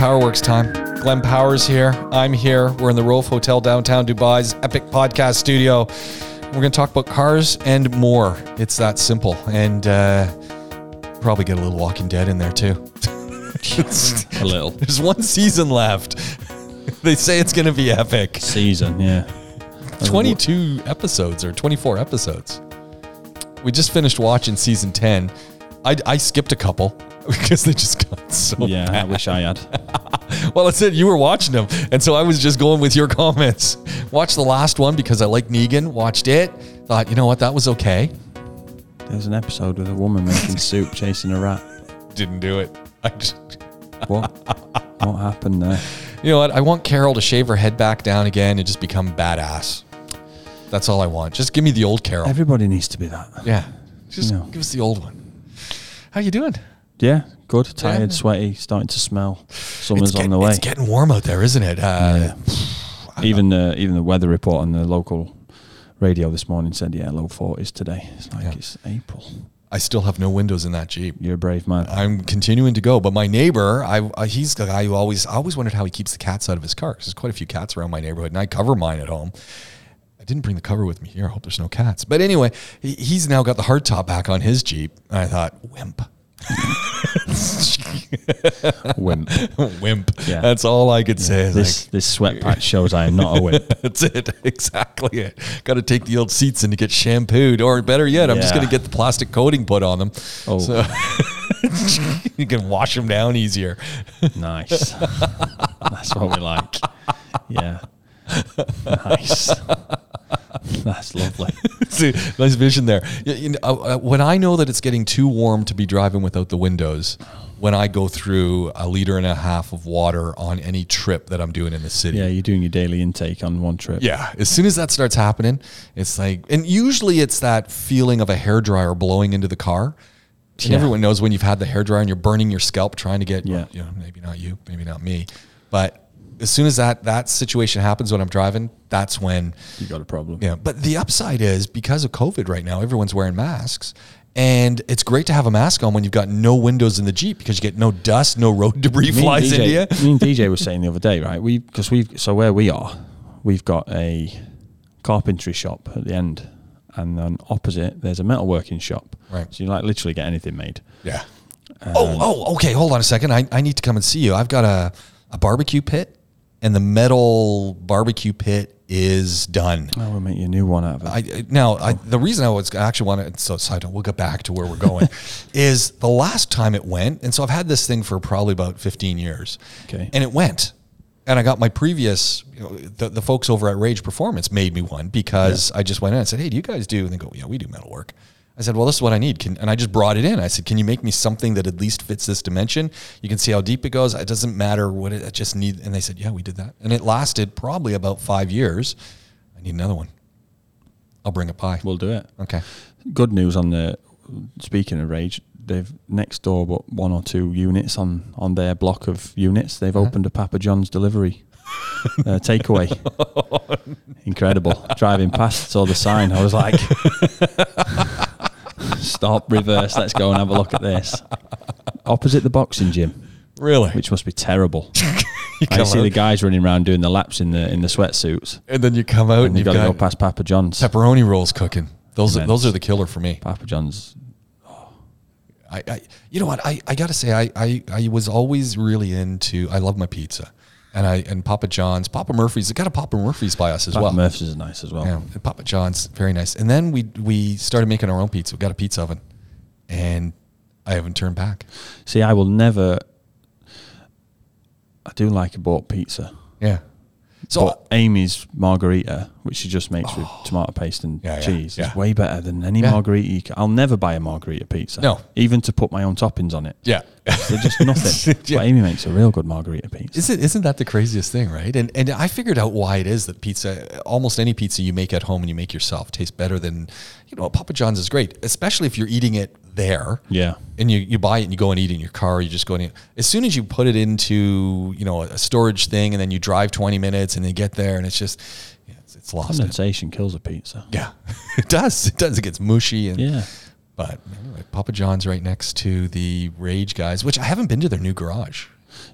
Powerworks time. Glenn Powers here. I'm here. We're in the Rove Hotel downtown Dubai's Epic Podcast Studio. We're going to talk about cars and more. It's that simple. And uh, probably get a little Walking Dead in there too. A little There's one season left. they say it's going to be epic. season, yeah. 22 episodes or 24 episodes. We just finished watching season 10. I, I skipped a couple because they just got so Yeah, I wish I had. Well, I said you were watching them, and so I was just going with your comments. Watched the last one because I like Negan. Watched it. Thought, you know what, that was okay. There's an episode with a woman making soup chasing a rat. Didn't do it. I just, What? what happened there? you know what? I want Carol to shave her head back down again and just become badass. That's all I want. Just give me the old Carol. Everybody needs to be that. yeah, just No. give us the old one. How you doing? Yeah, good. Tired, Yeah. sweaty, starting to smell. Summer's on the way. It's getting warm out there, isn't it? Uh, Even the even the weather report on the local radio this morning said, yeah, low forties today. It's like Yeah. it's April. I still have no windows in that Jeep. You're a brave man. I'm continuing to go, but my neighbor, I, I he's the guy who always I always wondered how he keeps the cats out of his car because there's quite a few cats around my neighborhood, and I cover mine at home. I didn't bring the cover with me here. I hope there's no cats. But anyway, he, he's now got the hardtop back on his Jeep. And I thought, wimp, Wimp. wimp. Yeah. That's all I could say. It's This this sweat patch shows I am not a wimp. that's it. Exactly it. Got to take the old seats in to get shampooed, or better yet, I'm just going to get the plastic coating put on them. Oh. So you can wash them down easier. Nice. That's what we like. Yeah. Nice. That's lovely. See, nice vision there. You know, uh, uh, when I know that it's getting too warm to be driving without the windows, when I go through a liter and a half of water on any trip that I'm doing in the city. Yeah, you're doing your daily intake on one trip. Yeah, as soon as that starts happening, it's like, and usually it's that feeling of a hairdryer blowing into the car. Yeah. everyone knows when you've had the hairdryer and you're burning your scalp trying to get, Yeah. you know, maybe not you, maybe not me, but as soon as that that situation happens when I'm driving, that's when You got a problem. yeah, but the upside is because of COVID right now, everyone's wearing masks. And it's great to have a mask on when you've got no windows in the Jeep because you get no dust, no road debris Me flies into you. DJ, me and DJ was saying the other day, right? We because we've so where we are, we've got a carpentry shop at the end, and then opposite there's a metalworking shop. Right. So you like literally get anything made. Yeah. oh, oh, okay. Hold on a second. I, I need to come and see you. I've got a, a barbecue pit, and the metal barbecue pit is done. Oh, we'll make you a new one out of it. I, I- now, I, the reason I was I actually want to, so side note, we'll get back to where we're going, is the last time it went, and so I've had this thing for probably about 15 years. Okay. And it went. And I got my previous, you know, the, the folks over at Rage Performance made me one because I just went in and said, hey, do you guys do? And they go, yeah, we do metal work. I said, well, this is what I need. Can, and I just brought it in. I said, can you make me something that at least fits this dimension? You can see how deep it goes. It doesn't matter what it, I just need. And they said, yeah, we did that. And it lasted probably about five years. I need another one. I'll bring a pie. we'll do it. Okay. Good news on the speaking of rage, they've next door but one or two units on on their block of units. They've Uh-huh. opened a Papa John's delivery uh, takeaway. Incredible. Driving past, saw the sign. I was like, stop, reverse. Let's go and have a look at this. Opposite the boxing gym, Really? which must be terrible. you I come see out, the guys running around doing the laps in the in the sweatsuits, and then you come out and, and you've you've got to got, go past Papa John's. pepperoni rolls cooking. Those are, Immense. those are the killer for me. Papa John's. I, I you know what I, I gotta say I, I I was always really into I love my pizza, and I and Papa John's Papa Murphy's I got a Papa Murphy's by us as Papa well. Papa Murphy's is nice as well. Yeah, and Papa John's very nice. And then we we started making our own pizza. We got a pizza oven, and I haven't turned back. See, I will never. I do like a bought pizza. Yeah. So but Amy's margarita, which she just makes with oh. tomato paste and Yeah, yeah, cheese, yeah. is way better than any Yeah. margarita. You can, I'll never buy a margarita pizza. No. even to put my own toppings on it. yeah, They're just nothing. Yeah. But Amy makes a real good margarita pizza. Isn't isn't that the craziest thing, right? And and I figured out why it is that pizza, almost any pizza you make at home and you make yourself, tastes better than, you know, Papa John's is great, especially if you're eating it there. Yeah. And you, you buy it and you go and eat it in your car. You just go and eat. As soon as you put it into you know a storage thing and then you drive 20 minutes and then you get there and it's just it's, it's lost. It. Condensation kills a pizza. Yeah, it does. It does. It gets mushy and Yeah. But anyway, Papa John's right next to the Rage guys, which I haven't been to their new garage.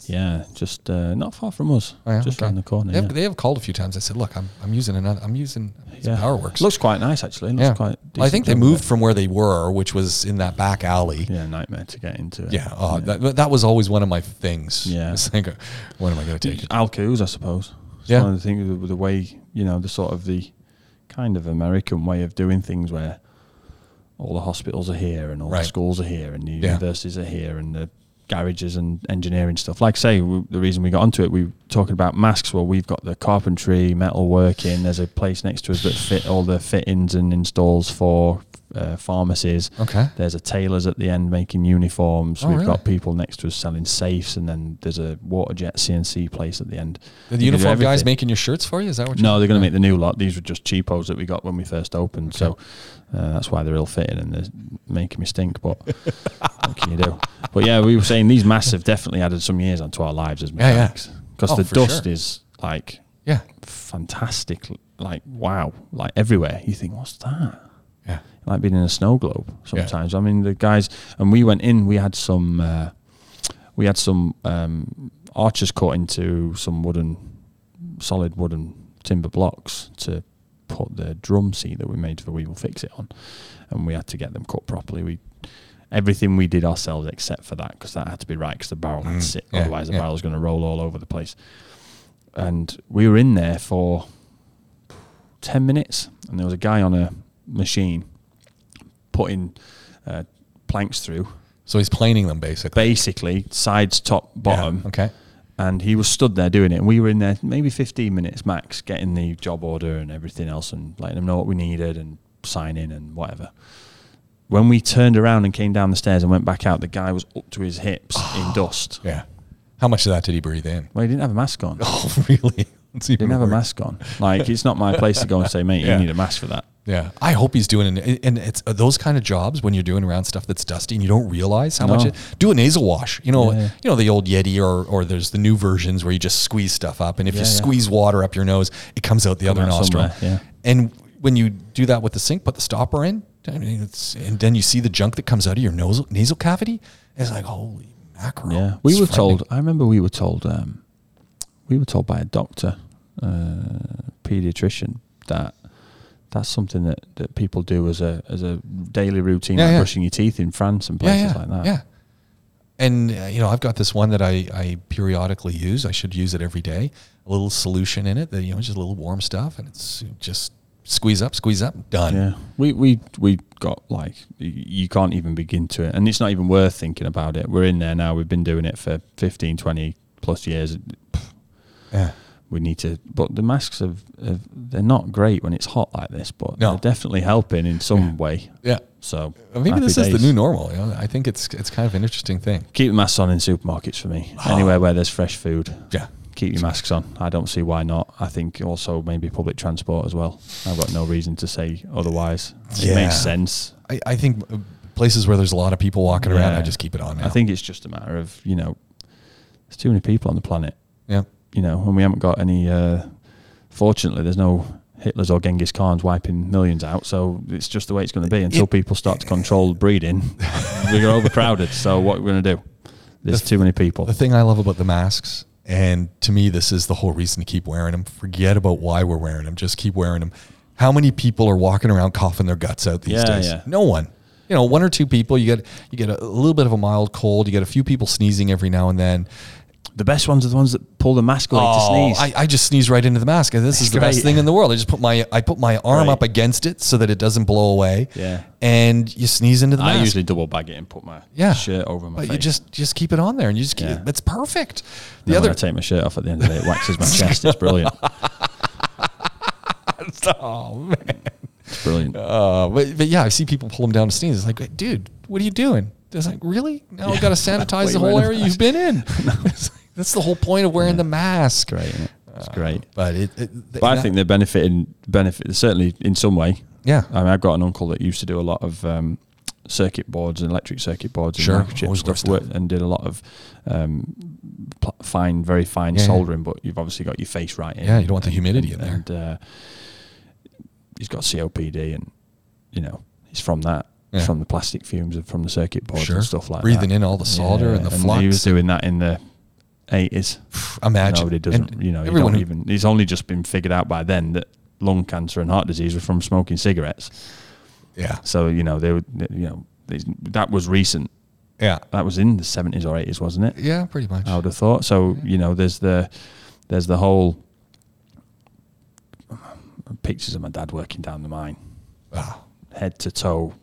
Yeah, just uh, not far from us. Oh, yeah? just Okay. around the corner. They have, yeah. they have called a few times. I said, look, I'm, I'm using another. I'm using yeah. PowerWorks. Looks quite nice actually. Looks yeah. quite Well, I think they moved from where they were, which was in that back alley. Yeah, nightmare to get into. It. Yeah, oh, That, that was always one of my things. Yeah. It's like, uh, when am I going to take it? Al Quoz, I suppose. It's Yeah. one of the things with the way you know the sort of the kind of American way of doing things where all the hospitals are here and all Right. the schools are here and the Yeah. universities are here and the garages and engineering stuff. Like I say, w- the reason we got onto it, we were talking about masks. Well, we've got the carpentry, metal working. There's a place next to us that fit all the fittings and installs for uh, pharmacies. Okay. There's a tailor's at the end making uniforms. Oh, We've really? got people next to us selling safes, and then there's a water jet CNC place at the end. The do uniform guys making your shirts for you? Is that what? No, they're going to make the new lot. These were just cheapos that we got when we first opened, so uh, that's why they're ill fitting and they're making me stink. But what can you do? But yeah, we were saying these masks have definitely added some years onto our lives as Yeah, yeah. mechanics because Oh, the dust sure. is like Yeah. fantastic, like wow, like everywhere. You think, what's that? Yeah. like being in a snow globe sometimes. I mean, the guys and we went in. We had some, uh, we had some um, arches cut into some wooden, solid wooden timber blocks to put the drum seat that we made for We Will Fix It on, and we had to get them cut properly. We everything we did ourselves except for that because that had to be right because the barrel had Mm, to sit. yeah, Otherwise, the yeah. barrel's going to roll all over the place. And we were in there for 10 minutes and there was a guy on a machine putting uh, planks through So he's planing them basically. basically sides top bottom Yeah, Okay. and he was stood there doing it and we were in there maybe 15 minutes max getting the job order and everything else and letting them know what we needed and signing and whatever when we turned around and came down the stairs and went back out the guy was up to his hips in dust Yeah. How much of that did he breathe in? well he didn't have a mask on Oh, really? It's didn't have a mask on like it's not my place to go and say mate Yeah. you need a mask for that Yeah, I hope he's doing it. And it's uh, those kind of jobs when you're doing around stuff that's dusty and you don't realize how much. It, do a nasal wash. You know, Yeah. you know the old neti or or there's the new versions where you just squeeze stuff up, and if Yeah, you yeah. squeeze water up your nose, it comes out the Come other out nostril. somewhere, yeah. And when you do that with the sink, put the stopper in, I mean, it's, and then you see the junk that comes out of your nasal nasal cavity. It's like holy mackerel. Yeah, we It's were told. I remember we were told. Um, we were told by a doctor, uh, pediatrician, that that's something that, that people do as a as a daily routine, Yeah, like yeah. brushing your teeth in France and places like that. Yeah. And uh, you know, I've got this one that I, I periodically use. I should use it every day. A little solution in it that you know, just a little warm stuff, and it's just squeeze up, squeeze up, done. Yeah, we we we got like you can't even begin to it, and it's not even worth thinking about it. We're in there now. We've been doing it for 15, 20 plus years. Yeah. We need to, but the masks have, have they're not great when it's hot like this, but No. they're definitely helping in some Yeah. way. Yeah. So maybe this is the new normal. You know, I think it's it's kind of an interesting thing. Keep the masks on in supermarkets for me. Anywhere where there's fresh food, Yeah. keep your masks on. I don't see why not. I think also maybe public transport as well. I've got no reason to say otherwise. It Yeah. makes sense. I, I think uh, places where there's a lot of people walking around, I just keep it on. Now. I think it's just a matter of you know, there's too many people on the planet. You know, and we haven't got any. Uh, fortunately, there's no Hitlers or Genghis Khans wiping millions out. So it's just the way it's going to be until It- people start to control breeding. We're overcrowded. So what we're going to do? There's too many people. The thing I love about the masks, and to me, this is the whole reason to keep wearing them. Forget about why we're wearing them. Just keep wearing them. How many people are walking around coughing their guts out these Yeah, days? yeah. No one. You know, one or two people. You get you get a little bit of a mild cold. You get a few people sneezing every now and then. The best ones are the ones that pull the mask away Oh, to sneeze. I, I just sneeze right into the mask. and This is It's the best thing in the world. I just put my I put my arm Right. up against it so that it doesn't blow away. Yeah. And you sneeze into the I mask. I usually double bag it and put my yeah. shirt over my but face. you just just keep it on there and you just keep Yeah. it's perfect. The Then when other I take my shirt off at the end of the day, it waxes my chest. It's brilliant. oh man. It's brilliant. Uh, but, but yeah, I see people pull them down to sneeze. It's like, dude, what are you doing? It's like, really? Now I've got to sanitize the whole area you've been in. It's like, that's the whole point of wearing the mask. Great, it? It's great. But it, it But I think they're benefiting benefit certainly in some way. yeah, I mean, I've got an uncle that used to do a lot of um, circuit boards and electric circuit boards Sure, and microchip stuff, stuff. and did a lot of um, pl- fine, very fine Yeah, yeah. soldering. But you've obviously got your face right in. Yeah, you don't want the humidity and- in there. And uh, he's got COPD, and you know he's from that. Yeah. From the plastic fumes and from the circuit boards sure. and stuff like Breathing that. Breathing in all the solder and the flux. He was doing that in the eighties. Imagine. Nobody doesn't. And you know, you everyone don't even. It's only just been figured out by then that lung cancer and heart disease were from smoking cigarettes. Yeah. So you know they would. You know these- that was recent. Yeah. That was in the seventies or eighties, wasn't it? Yeah, pretty much. I would have thought. So you know, there's the there's the whole pictures of my dad working down the mine, Wow. head to toe,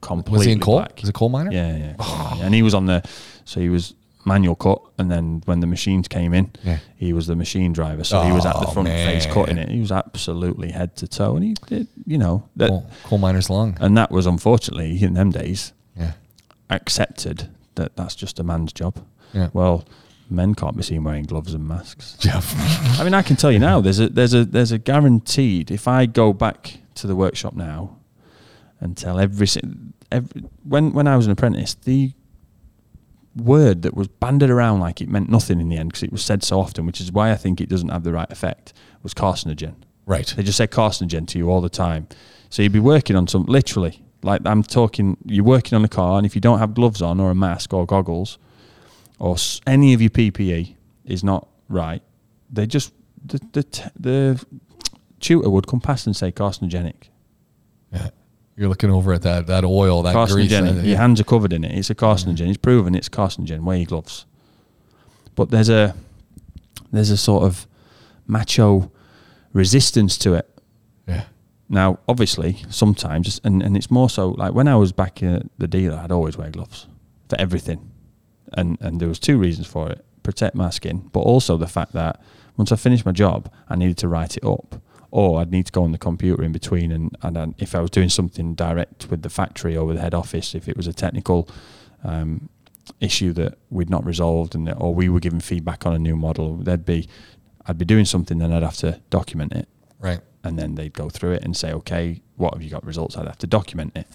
completely Was he in coal? black. Was a coal miner? Yeah, yeah, oh. yeah. And he was on the, so he was manual cut, and then when the machines came in, Yeah. he was the machine driver. So he was at the Oh, front face cutting it. He was absolutely head to toe, and he did, you know, that, Coal, coal miner's lung. and that was unfortunately in them days Yeah. accepted that that's just a man's job. Yeah. Well, men can't be seen wearing gloves and masks. I mean, I can tell you now. There's a there's a there's a guaranteed. If I go back to the workshop now and tell every, every when when I was an apprentice, the word that was banded around like it meant nothing in the end because it was said so often, which is why I think it doesn't have the right effect. Was carcinogen. right. They just say carcinogen to you all the time. So you'd be working on some literally like I'm talking. You're working on a car, and if you don't have gloves on or a mask or goggles or any of your PPE is not right, they just the the, the tutor would come past and say carcinogenic. Yeah. You're looking over at that that oil, that grease. Your hands are covered in it. It's a carcinogen. It's proven it's carcinogen. Wear your gloves. But there's a there's a sort of macho resistance to it. yeah. Now, obviously, sometimes, and, and it's more so like when I was back at the dealer, I'd always wear gloves for everything, and and there was two reasons for it: protect my skin, but also the fact that once I finished my job, I needed to write it up, or I'd need to go on the computer in between, and and then if I was doing something direct with the factory or with the head office, if it was a technical. Um, issue that we'd not resolved and that, or we were giving feedback on a new model there'd be I'd be doing something then I'd have to document it Right. and then they'd go through it and say, okay, what have you got results? I'd have to document it.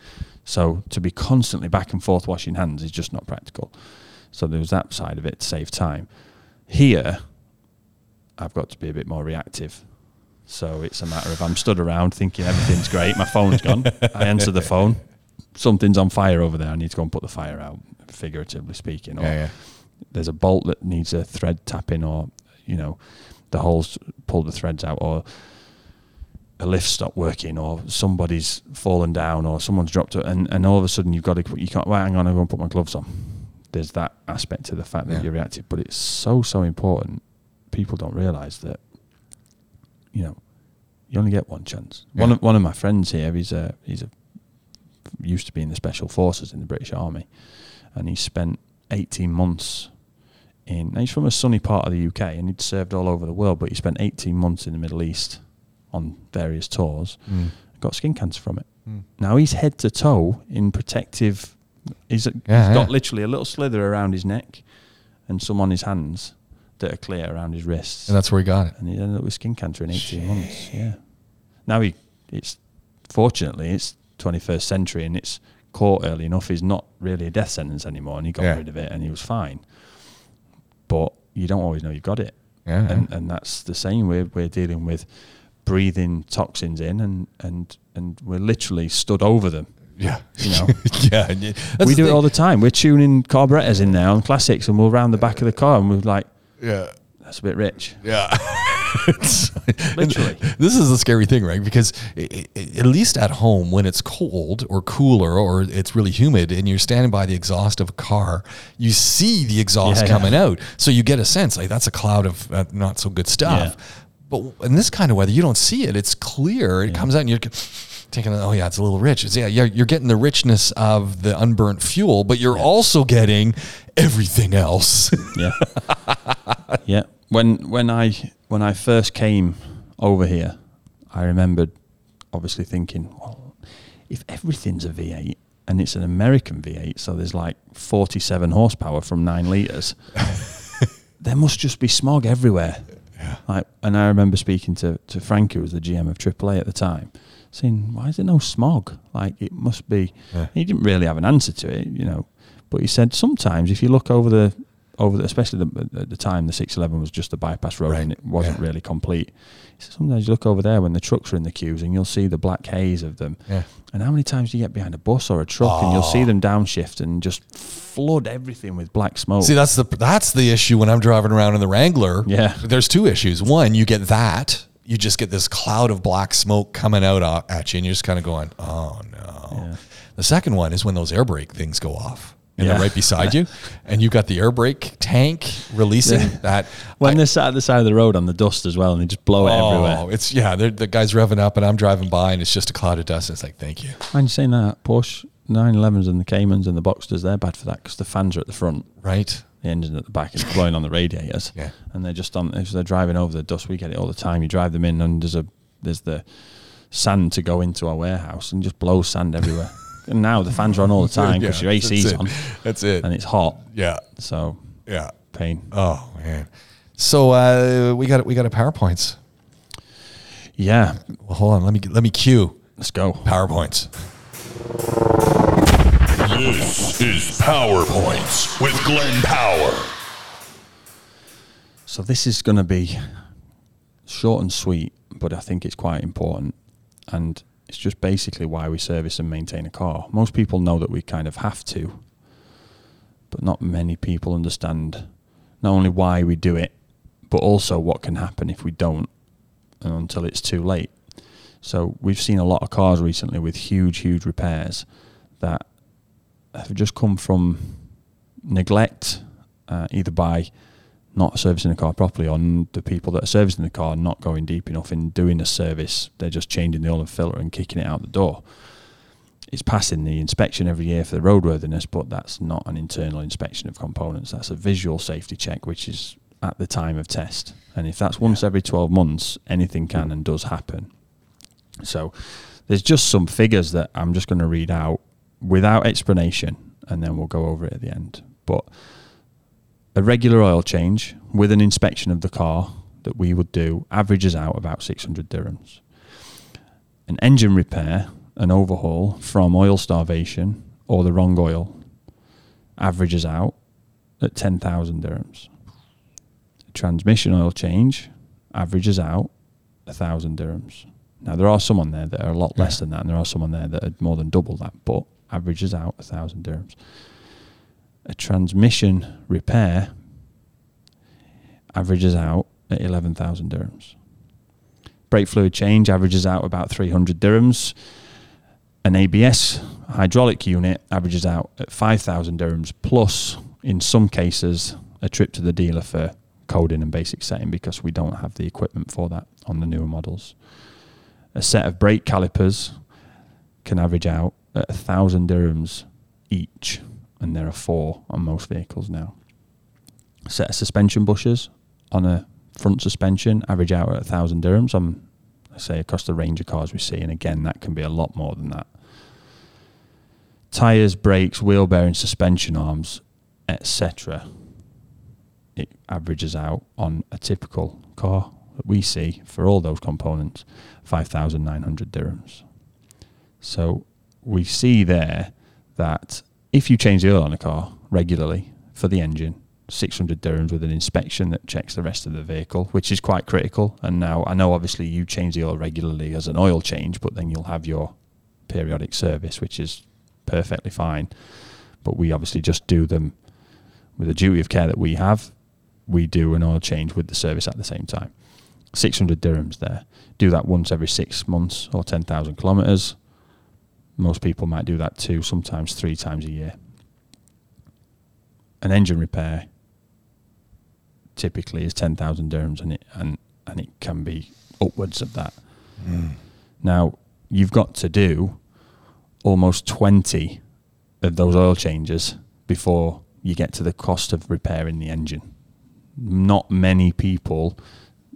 So to be constantly back and forth washing hands is just not practical. So there was that side of it to save time. Here, I've got to be a bit more reactive. So it's a matter of I'm stood around thinking everything's great. My phone's gone. I answer the phone. Something's on fire over there. I need to go and put the fire out, figuratively speaking. Or Yeah, yeah. there's a bolt that needs a thread tapping or you know the holes pull the threads out or a lift stopped working or somebody's fallen down or someone's dropped it and, and all of a sudden you've got to you can't well, hang on I'm going to put my gloves on there's that aspect to the fact that Yeah. you're reactive but it's so so important people don't realize that you know you only get one chance one of one of my friends here he's a he's a used to be in the special forces in the British Army and he spent 18 months in. Now he's from a sunny part of the UK and he'd served all over the world, but he spent 18 months in the Middle East on various tours. Mm. Got skin cancer from it. Mm. Now he's head to toe in protective. He's, Yeah, he's got literally a little slither around his neck and some on his hands that are clear around his wrists. And that's where he got it. and he ended up with skin cancer in 18 months. Yeah. Now he, it's fortunately it's 21st century and it's caught early enough. He's not really a death sentence anymore, and he got Yeah. rid of it, and he was fine. But you don't always know you've got it, Yeah. and and that's the same. We're we're dealing with breathing toxins in, and and and we're literally stood over them. yeah. You know. yeah. and y- that's we do it all the time. We're tuning carburetors in there on classics, and we'll round the back of the car, and we're like, Yeah. that's a bit rich. Yeah. Literally. This is the scary thing, right? Because i i at least at home, when it's cold or cooler or it's really humid and you're standing by the exhaust of a car, you see the exhaust Yeah, yeah. coming out. So you get a sense like that's a cloud of uh, not so good stuff. Yeah. But in this kind of weather, you don't see it. It's clear. It comes out and you're taking, oh, yeah, it's a little rich. It's, yeah, yeah, you're getting the richness of the unburnt fuel, but you're also getting everything else. Yeah. yeah. When when I when I first came over here, I remembered obviously thinking, well, if everything's a V8 and it's an American V8, so there's like 47 horsepower from nine liters, there must just be smog everywhere. Yeah. Like, and I remember speaking to to Frank, who was the GM of AAA at the time, saying, "Why is there no smog? Like, it must be." Yeah. He didn't really have an answer to it, you know, but he said sometimes if you look over the over, the, especially the, at the time, the 611 was just a bypass road Right, and it wasn't yeah. really complete. He said, sometimes you look over there when the trucks are in the queues and you'll see the black haze of them. Yeah. And how many times do you get behind a bus or a truck and you'll see Oh. them downshift and just flood everything with black smoke? See, that's the that's the issue when I'm driving around in the Wrangler. Yeah. There's two issues. One, you get that. You just get this cloud of black smoke coming out uh, at you, and you're just kind of going, "Oh no." Yeah. The second one is when those air brake things go off, and Yeah. they're right beside you, and you've got the air brake tank releasing that. when I- they're sat at the side of the road on the dust as well and they just blow it oh, everywhere. Oh, it's yeah. The guy's revving up, and I'm driving by, and it's just a cloud of dust. And it's like, thank you. You saying that, Porsche 911s and the Caymans and the Boxsters, they're bad for that because the fans are at the front. Right? the engine at the back is blowing on the radiators. Yeah. And they're just on if they're driving over the dust, we get it all the time. You drive them in and there's a there's the sand to go into our warehouse and just blows sand everywhere. and now the fans are on all the time because Yeah, your that's AC's on That's it. and it's hot. Yeah. So Yeah. pain. Oh man. So uh, we got we got a PowerPoints. Yeah. Well, hold on. Let me let me cue Let's go. PowerPoints. This is PowerPoints with Glenn Power. So this is going to be short and sweet, but I think it's quite important, and it's just basically why we service and maintain a car. Most people know that we kind of have to, but not many people understand not only why we do it, but also what can happen if we don't, until it's too late. So we've seen a lot of cars recently with huge, huge repairs that have just come from neglect, uh, either by not servicing the car properly, or the people that are servicing the car not going deep enough in doing a service. They're just changing the oil and filter and kicking it out the door. It's passing the inspection every year for the roadworthiness, but that's not an internal inspection of components. That's a visual safety check, which is at the time of test. And if that's once every 12 months, anything can and does happen. So there's just some figures that I'm just going to read out without explanation, and then we'll go over it at the end. But a regular oil change with an inspection of the car that we would do averages out about 600 dirhams. An engine repair, an overhaul from oil starvation or the wrong oil, averages out at 10,000 dirhams. A transmission oil change averages out 1,000 dirhams. Now, there are some on there that are a lot less than that, and there are some on there that are more than double that, but averages out 1,000 dirhams a transmission repair averages out at 11,000 dirhams. Brake fluid change averages out about 300 dirhams. An ABS hydraulic unit averages out at 5,000 dirhams, plus, in some cases, a trip to the dealer for coding and basic setting because we don't have the equipment for that on the newer models. A set of brake calipers can average out at 1,000 dirhams each and there are four on most vehicles now. A set of suspension bushes on a front suspension average out at 1,000 dirhams on, I say, across the range of cars we see, and again, that can be a lot more than that. Tyres, brakes, wheel bearing, suspension arms, etc. It averages out on a typical car that we see for all those components 5,900 dirhams. So we see there that if you change the oil on a car regularly for the engine, 600 dirhams with an inspection that checks the rest of the vehicle, which is quite critical. And now I know obviously you change the oil regularly as an oil change, but then you'll have your periodic service, which is perfectly fine. But we obviously just do them with the duty of care that we have. We do an oil change with the service at the same time. 600 dirhams there. Do that once every six months or 10,000 kilometers. Most people might do that two, sometimes three times a year. An engine repair typically is 10,000 dirhams and it, and, and it can be upwards of that. Hmm. Now, you've got to do almost 20 of those oil changes before you get to the cost of repairing the engine. Not many people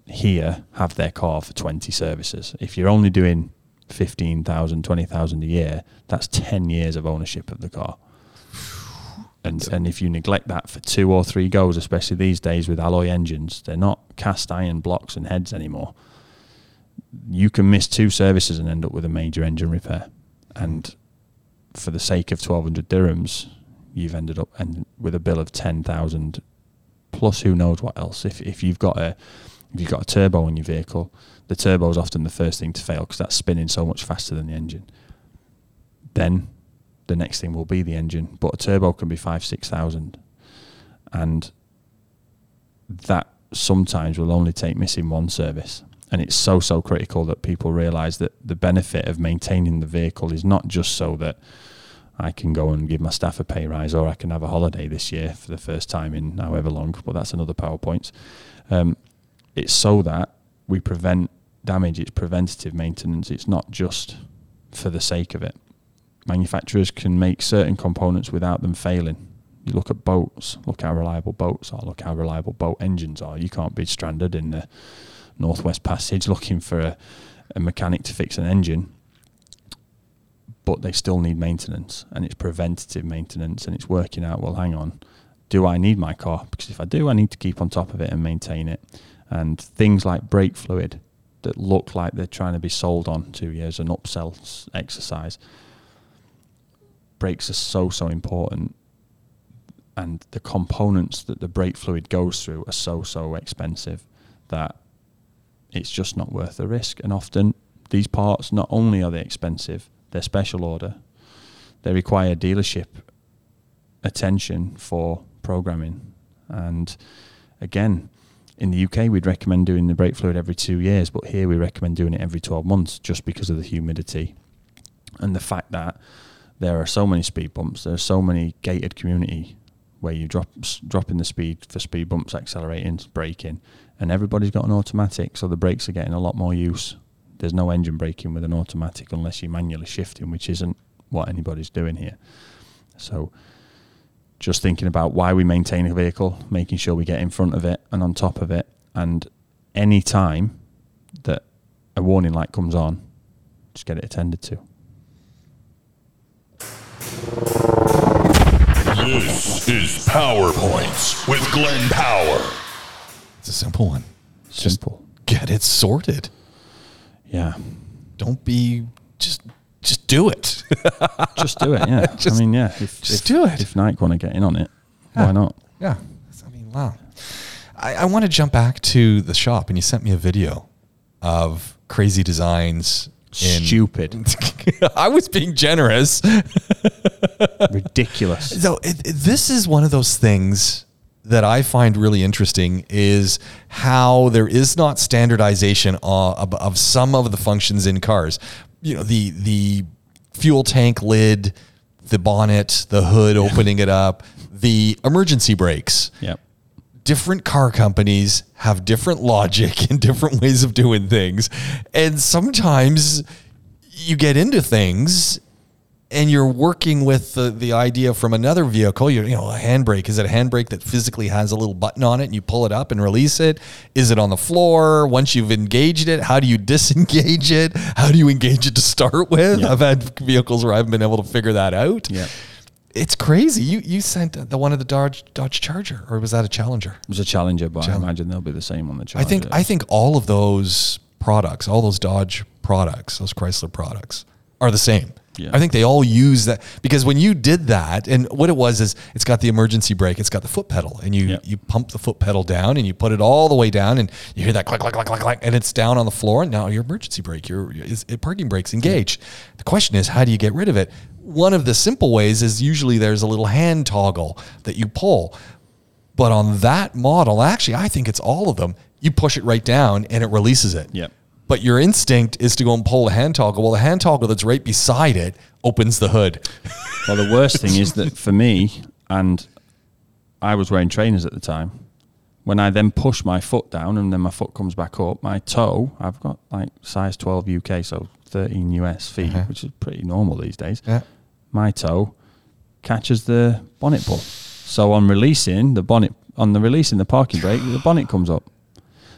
here have their car for 20 services. If you're only doing 15,000, 20,000 a year, that's 10 years of ownership of the car. And, and if you neglect that for two or three goes, especially these days with alloy engines, they're not cast iron blocks and heads anymore. You can miss two services and end up with a major engine repair. And for the sake of 1,200 dirhams, you've ended up with a bill of 10,000 plus who knows what else. If if you've got a if you've got a turbo in your vehicle, the turbo is often the first thing to fail because that's spinning so much faster than the engine. Then the next thing will be the engine, but a turbo can be five six thousand, and that sometimes will only take missing one service. And it's so so critical that people realise that the benefit of maintaining the vehicle is not just so that I can go and give my staff a pay rise, or I can have a holiday this year for the first time in however long. But that's another PowerPoint. Um, it's so that we prevent damage. It's preventative maintenance. It's not just for the sake of it. Manufacturers can make certain components without them failing. You look at boats, look how reliable boats are, look how reliable boat engines are. You can't be stranded in the Northwest Passage looking for a, a mechanic to fix an engine but they still need maintenance and it's preventative maintenance and it's working out well hang on do i need my car because if i do i need to keep on top of it and maintain it and things like brake fluid that look like they're trying to be sold on to you as an upsell exercise brakes are so so important and the components that the brake fluid goes through are so so expensive that it's just not worth the risk and often these parts not only are they expensive they're special order. They require dealership attention for programming. And again, in the UK, we'd recommend doing the brake fluid every two years, but here we recommend doing it every 12 months just because of the humidity and the fact that there are so many speed bumps, there are so many gated community where you drop dropping the speed for speed bumps, accelerating, braking, and everybody's got an automatic, so the brakes are getting a lot more use there's no engine braking with an automatic unless you're manually shifting, which isn't what anybody's doing here. So, just thinking about why we maintain a vehicle, making sure we get in front of it and on top of it, and any time that a warning light comes on, just get it attended to. This is PowerPoints with Glenn Power. It's a simple one. Simple. Get it sorted. Yeah. Don't be just just do it. Just do it. Yeah. Just- I mean, yeah. If, just if, do it. If Nike want to get in on it, Yeah. why not? yeah. I mean, wow. I, I want to jump back to the shop, and you sent me a video of crazy designs. In Stupid. I was being generous. Ridiculous. So it, it- this is one of those things that I find really interesting is how there is not standardization of, of, of some of the functions in cars. You know, the the fuel tank lid, the bonnet, the hood opening it up, the emergency brakes. Yep. Different car companies have different logic and different ways of doing things. And sometimes you get into things and you're working with the, the idea from another vehicle, you you know, a handbrake. Is it a handbrake that physically has a little button on it and you pull it up and release it? Is it on the floor? Once you've engaged it, how do you disengage it? How do you engage it to start with? Yeah. I've had vehicles where I haven't been able to figure that out. Yeah. It's crazy. You you sent the one of the Dodge Dodge Charger, or was that a Challenger? It was a Challenger, but Challenger. I imagine they'll be the same on the I Charger. think I think all of those products, all those Dodge products, those Chrysler products, are the same. Yeah. I think they all use that because when you did that, and what it was is it's got the emergency brake, it's got the foot pedal, and you Yep. you pump the foot pedal down and you put it all the way down, and you hear that click click click click click, and it's down on the floor. And now your emergency brake, your is, parking brake's engaged. The question is, how do you get rid of it? One of the simple ways is usually there's a little hand toggle that you pull. But on that model, actually, I think it's all of them. You push it right down and it releases it. Yep. But your instinct is to go and pull the hand toggle. Well, the hand toggle that's right beside it opens the hood. Well, the worst thing is that for me, and I was wearing trainers at the time, when I then push my foot down and then my foot comes back up, my toe, I've got like size 12 UK, so 13 US feet, Uh-huh. which is pretty normal these days. Yeah. My toe catches the bonnet pull. So on releasing the bonnet, on the releasing the parking brake, the bonnet comes up.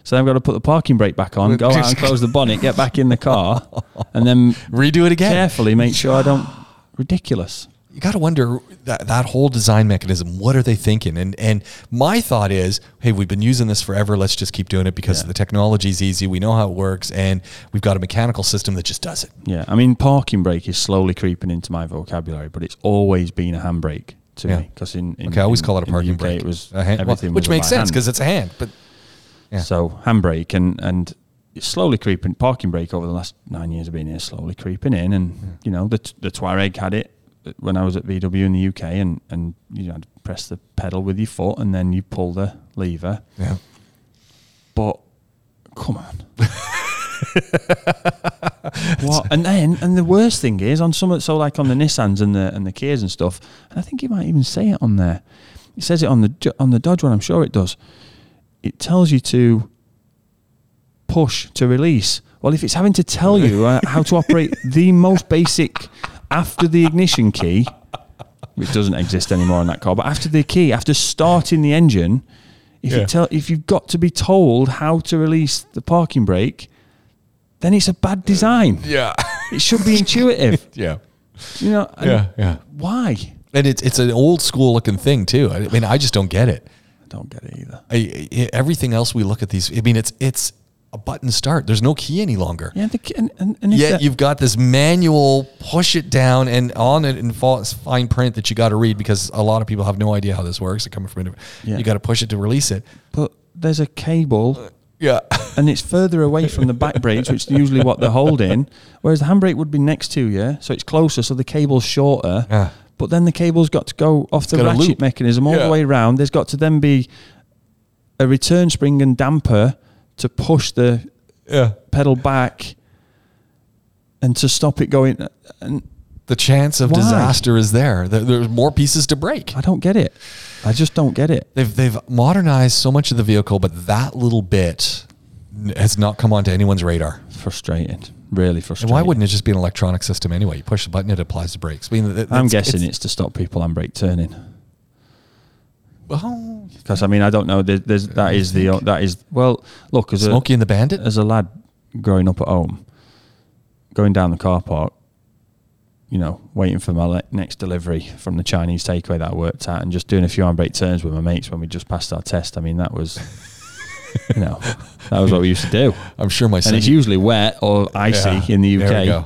So then I've got to put the parking brake back on, go out and close the bonnet, get back in the car, and then Redo it again. carefully make sure I don't. Ridiculous. You got to wonder that, that whole design mechanism. What are they thinking? And and my thought is, hey, we've been using this forever. Let's just keep doing it because Yeah. the technology is easy. We know how it works, and we've got a mechanical system that just does it. Yeah, I mean, parking brake is slowly creeping into my vocabulary, but it's always been a handbrake to Yeah. me because in, in Okay, I always in- call it a parking brake. It was A hand- well, everything, which was makes sense because it's a hand. But yeah. So handbrake and and it's slowly creeping. Parking brake over the last nine years of being here, slowly creeping in. And you know the the Touareg had it when I was at VW in the UK, and and you had to press the pedal with your foot, and then you pull the lever. yeah. But come on. what? And then, and the worst thing is on some, of- so like on the Nissans and the and the Kias and stuff, and I think it might even say it on there. It says it on the on the Dodge one. I'm sure it does. It tells you to push to release. Well, if it's having to tell you uh, how to operate the most basic after the ignition key, which doesn't exist anymore on that car, but after the key, after starting the engine, if Yeah. you tell if you've got to be told how to release the parking brake, then it's a bad design. Yeah. It should be intuitive. yeah. You know, Yeah. Yeah. Why? And it's it's an old school looking thing too. I mean, I just don't get it. Don't get it either. I, I- everything else we look at these. I mean, it's it's a button start. There's no key any longer. Yeah, the, ki- and, and, and Yet that- you've got this manual push it down and on it in fa- fine print that you got to read because a lot of people have no idea how this works. They're coming from it. Yeah. You got to push it to release it. but there's a cable uh, Yeah. and it's further away from the back brakes, which is usually what they're holding. Whereas the handbrake would be next to you, so it's closer, so the cable's shorter. Yeah. But then the cable's got to go off the ratchet loop. mechanism all Yeah. the way around. There's got to then be a return spring and damper to push the Yeah. pedal back and to stop it going. And The chance of Why? disaster is there. there. There's more pieces to break. I don't get it. I just don't get it. They've they've modernized so much of the vehicle, but that little bit has not come onto anyone's radar. Frustrating. Really frustrated And why wouldn't it just be an electronic system anyway? You push the button, it applies the brakes. I mean, I'm guessing it's- it's to stop people on brake turning. well, Because I mean, I don't know. There, there's that is the that is well. Look, as a Smokey and the Bandit. as a lad growing up at home, going down the car park, you know, waiting for my le- next delivery from the Chinese takeaway that I worked at, and just doing a few on brake turns with my mates when we just passed our test. I mean, that was, you know, that was what we used to do. I'm sure my son. And it's usually wet or icy Yeah, in the UK. there we go.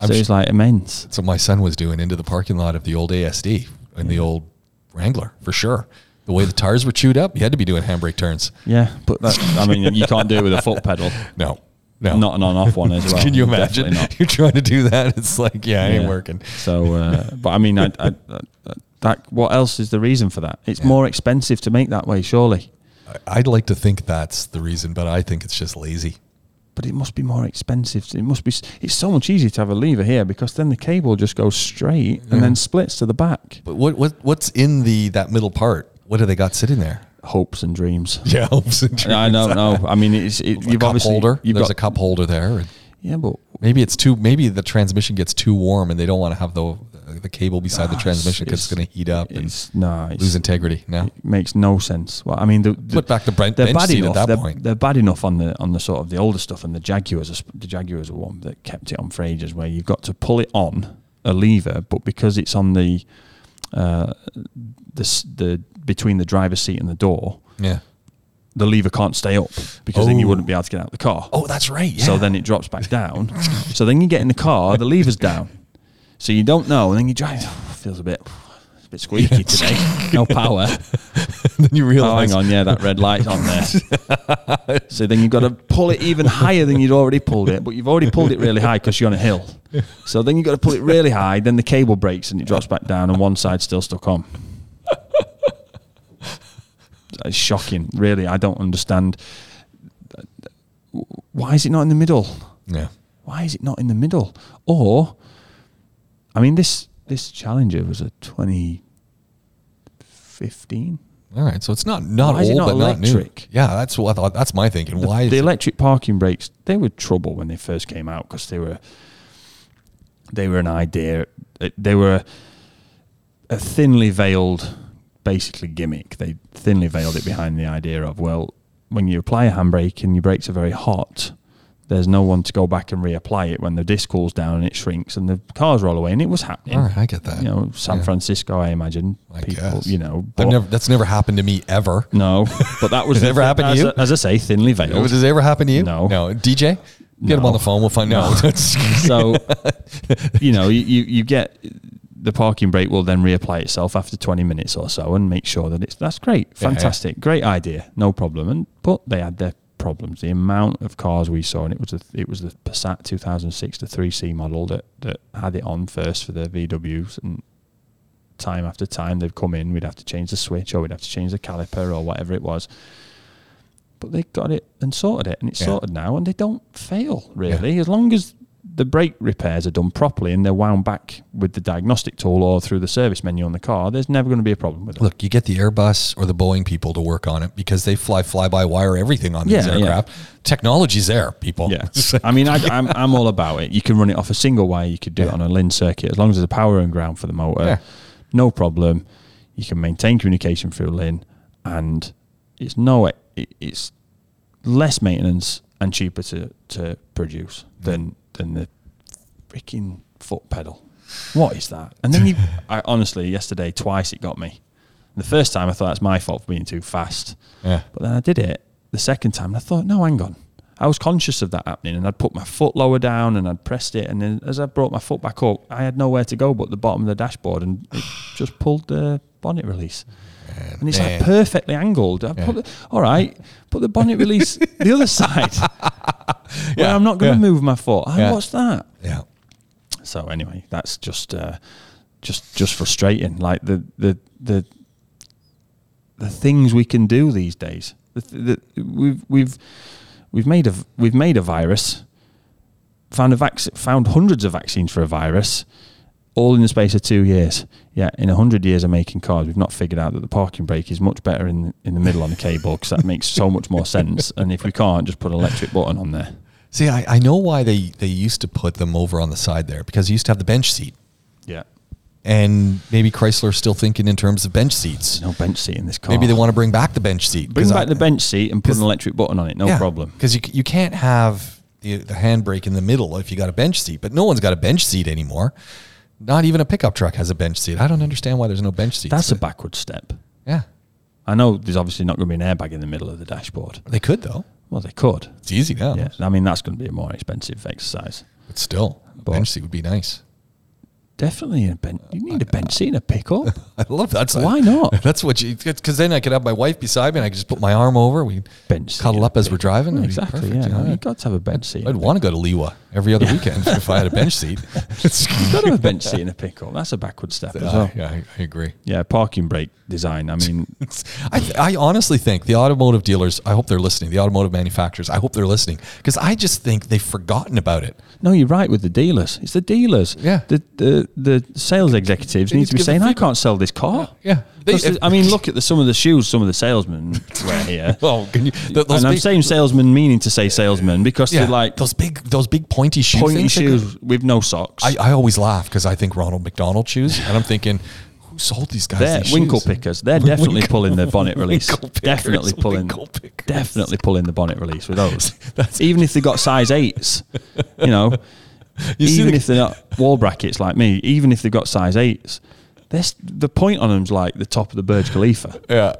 I'm So it's like immense. So my son was doing into the parking lot of the old ASD and the old Wrangler for sure. The way the tires were chewed up, you had to be doing handbrake turns. Yeah, but that, I mean, you can't do it with a foot pedal. No, no, Not an on-off one as well. Can you imagine? You're trying to do that. It's like, yeah, it ain't working. So, uh, but I mean, I, I, I, that what else is the reason for that? It's more expensive to make that way, surely. I'd like to think that's the reason, but I think it's just lazy. But it must be more expensive. It must be. It's so much easier to have a lever here because then the cable just goes straight and then splits to the back. But what what what's in the that middle part? What do they got sitting there? Hopes and dreams. Yeah, hopes and dreams. I don't know. I mean, it's it, you've cup obviously holder. You've There's got a cup holder there. Yeah, but Maybe it's too. Maybe the transmission gets too warm, and they don't want to have the the cable beside the transmission because it's- going to heat up and it's no. It's, lose integrity. No, It makes no sense. Well, I mean, the, the, Put back the Brent they're bad seat at enough. that they're, point. they're bad enough on the on the sort of the older stuff, and the Jaguars. are The Jaguars are one that kept it on for ages, where you've got to pull it on a lever, but because it's on the uh, the the between the driver's seat and the door, yeah. The lever can't stay up because then you Oh. wouldn't be oh. able to get out of the car. Oh, that's right. Yeah. So then it drops back down. so then you get in the car, the lever's down. So you don't know, and then you drive. feels a bit, a bit squeaky today. No power. then you Oh, realize. hang on, yeah, that red light's on there. so then you've got to pull it even higher than you'd already pulled it, but you've already pulled it really high because you're on a hill. So then you've got to pull it really high, then the cable breaks and it drops back down, and one side's still stuck on. It's shocking, really. I don't understand. Why is it not in the middle? Yeah. Why is it not in the middle? Or, I mean, this this Challenger was a 2015. All right. So it's not not it old, not but not new. electric? Yeah, that's what I thought. That's my thinking. The, Why? is the it- electric parking brakes? They were trouble when they first came out because they were they were an idea. They were a thinly veiled, basically gimmick. They thinly veiled it behind the idea of well, when you apply a handbrake and your brakes are very hot, there's no one to go back and reapply it when the disc cools down and it shrinks and the cars roll away. And it was happening. All right, I get that. You know, San Yeah. Francisco, I imagine. I people, guess. you know, but- never, that's never happened to me ever. no, but that was never happened to you? As I say, thinly veiled. Does it ever happen to you? No. No. DJ, get him on the phone. We'll find out. so you know you you get the parking brake will then reapply itself after 20 minutes or so and make sure that it's that's great, Yeah, yeah. fantastic, great idea, no problem. And but they had their problems. The amount of cars we saw, and it was a, it was the Passat 2006 to 3C model that that had it on first for the VWs, and time after time they'd come in, we'd have to change the switch or we'd have to change the caliper or whatever it was. But they got it and sorted it, and it's Yeah. sorted now, and they don't fail really as long as the brake repairs are done properly and they're wound back with the diagnostic tool or through the service menu on the car. There's never going to be a problem with it. Look, you get the Airbus or the Boeing people to work on it because they fly fly by wire everything on these Yeah, yeah. aircraft. Technology's there, people. Yeah, I mean, I, I'm I'm all about it. You can run it off a single wire. You could do it on a Lin circuit as long as there's a power and ground for the motor. Yeah. No problem. You can maintain communication through Lin, and it's no it, it's less maintenance and cheaper to to produce than than the freaking foot pedal. What is that? And then you, I honestly, yesterday twice it got me. The first time I thought that's my fault for being too fast. Yeah. But then I did it the second time and I thought, no, hang on. I was conscious of that happening and I'd put my foot lower down and I'd pressed it. And then as I brought my foot back up, I had nowhere to go but the bottom of the dashboard and it just pulled the bonnet release. And it's man. like perfectly angled. I put the, all right, put the bonnet release the other side. where I'm not going to yeah. move my foot. Oh, Yeah. What's that? Yeah. So anyway, that's just uh, just just frustrating. Like the the the the things we can do these days. The, th- the, we've we've we've made a we've made a virus, found a vac- found hundreds of vaccines for a virus, all in the space of two years. Yeah, in a hundred years of making cars, we've not figured out that the parking brake is much better in in the middle on the cable because that makes so much more sense. And if we can't, just put an electric button on there. See, I, I know why they, they used to put them over on the side there because you used to have the bench seat. Yeah, And maybe Chrysler's still thinking in terms of bench seats. no bench seat in this car. Maybe they want to bring back the bench seat. Bring back I- the bench seat and put an electric button on it. No problem. Because you, you can't have the, the handbrake in the middle if you got a bench seat, but no one's got a bench seat anymore. Not even a pickup truck has a bench seat. I don't understand why there's no bench seats. That's a backward step. yeah. I know there's obviously not going to be an airbag in the middle of the dashboard. They could though. Well, they could. It's easy now. Yeah, I mean that's going to be a more expensive exercise. But still, a But- bench seat would be nice. Definitely a bench. You need a bench seat and a pickup. I love that. That's Why not? That's what you because then I could have my wife beside me and I could just put my arm over. We Bench cuddle up as we're driving. Exactly. perfect, yeah, you know? you've got to have a bench seat. I'd want to go to Liwa every other weekend if I had a bench seat. You've got a bench seat in a pickup. That's a backward step as well. yeah, I, I agree. Yeah, parking brake design. I mean, I, th- I honestly think the automotive dealers, I hope they're listening, the automotive manufacturers, I hope they're listening because I just think they've forgotten about it. no, you're right with the dealers. It's the dealers. Yeah. The the, the sales executives need need to be saying, "I can't sell this car." Yeah. They- 'Cause the- I mean, look at the, some of the shoes some of the salesmen wear here. Well, can you, and I'm saying salesman meaning to say salesman because yeah, they're like those big, those big pointy shoe pointy things that go- shoes with no socks. I, I always laugh because I think Ronald McDonald shoes, and I'm thinking, who sold these guys? they're these winkle shoes? pickers. They're definitely Winkle- pulling the bonnet release. pickers, Definitely pulling. Definitely pulling the bonnet release with those. That's- Even if they got size eights, you know. You even the- if they're not wall brackets like me, even if they've got size eights, this the point on them's like the top of the Burj Khalifa. Yeah.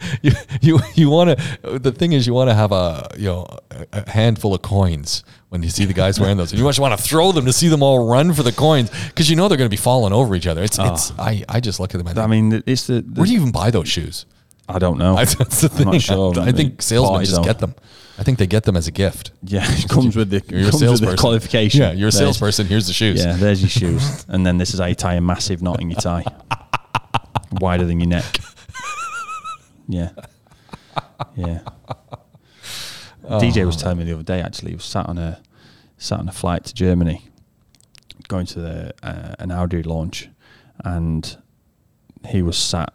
you you you want to the thing is you want to have a you know a, handful of coins when you see the guys wearing those and you just want to throw them to see them all run for the coins because you know they're going to be falling over each other it's ah. it's I, I just look at them I think, mean, it's the. the where do you even buy those shoes I don't know. I, that's the I'm thing not sure. I, I think salesmen just zone. get them I think they get them as a gift Yeah, it comes with the, you're a comes with the salesperson qualification. yeah you're a There's- salesperson here's the shoes Yeah, there's your shoes. and then this is how you tie a massive knot in your tie. Wider than your neck. Yeah. Yeah. DJ was telling me the other day actually, he was sat on a sat on a flight to Germany going to the uh, an Audi launch and he was sat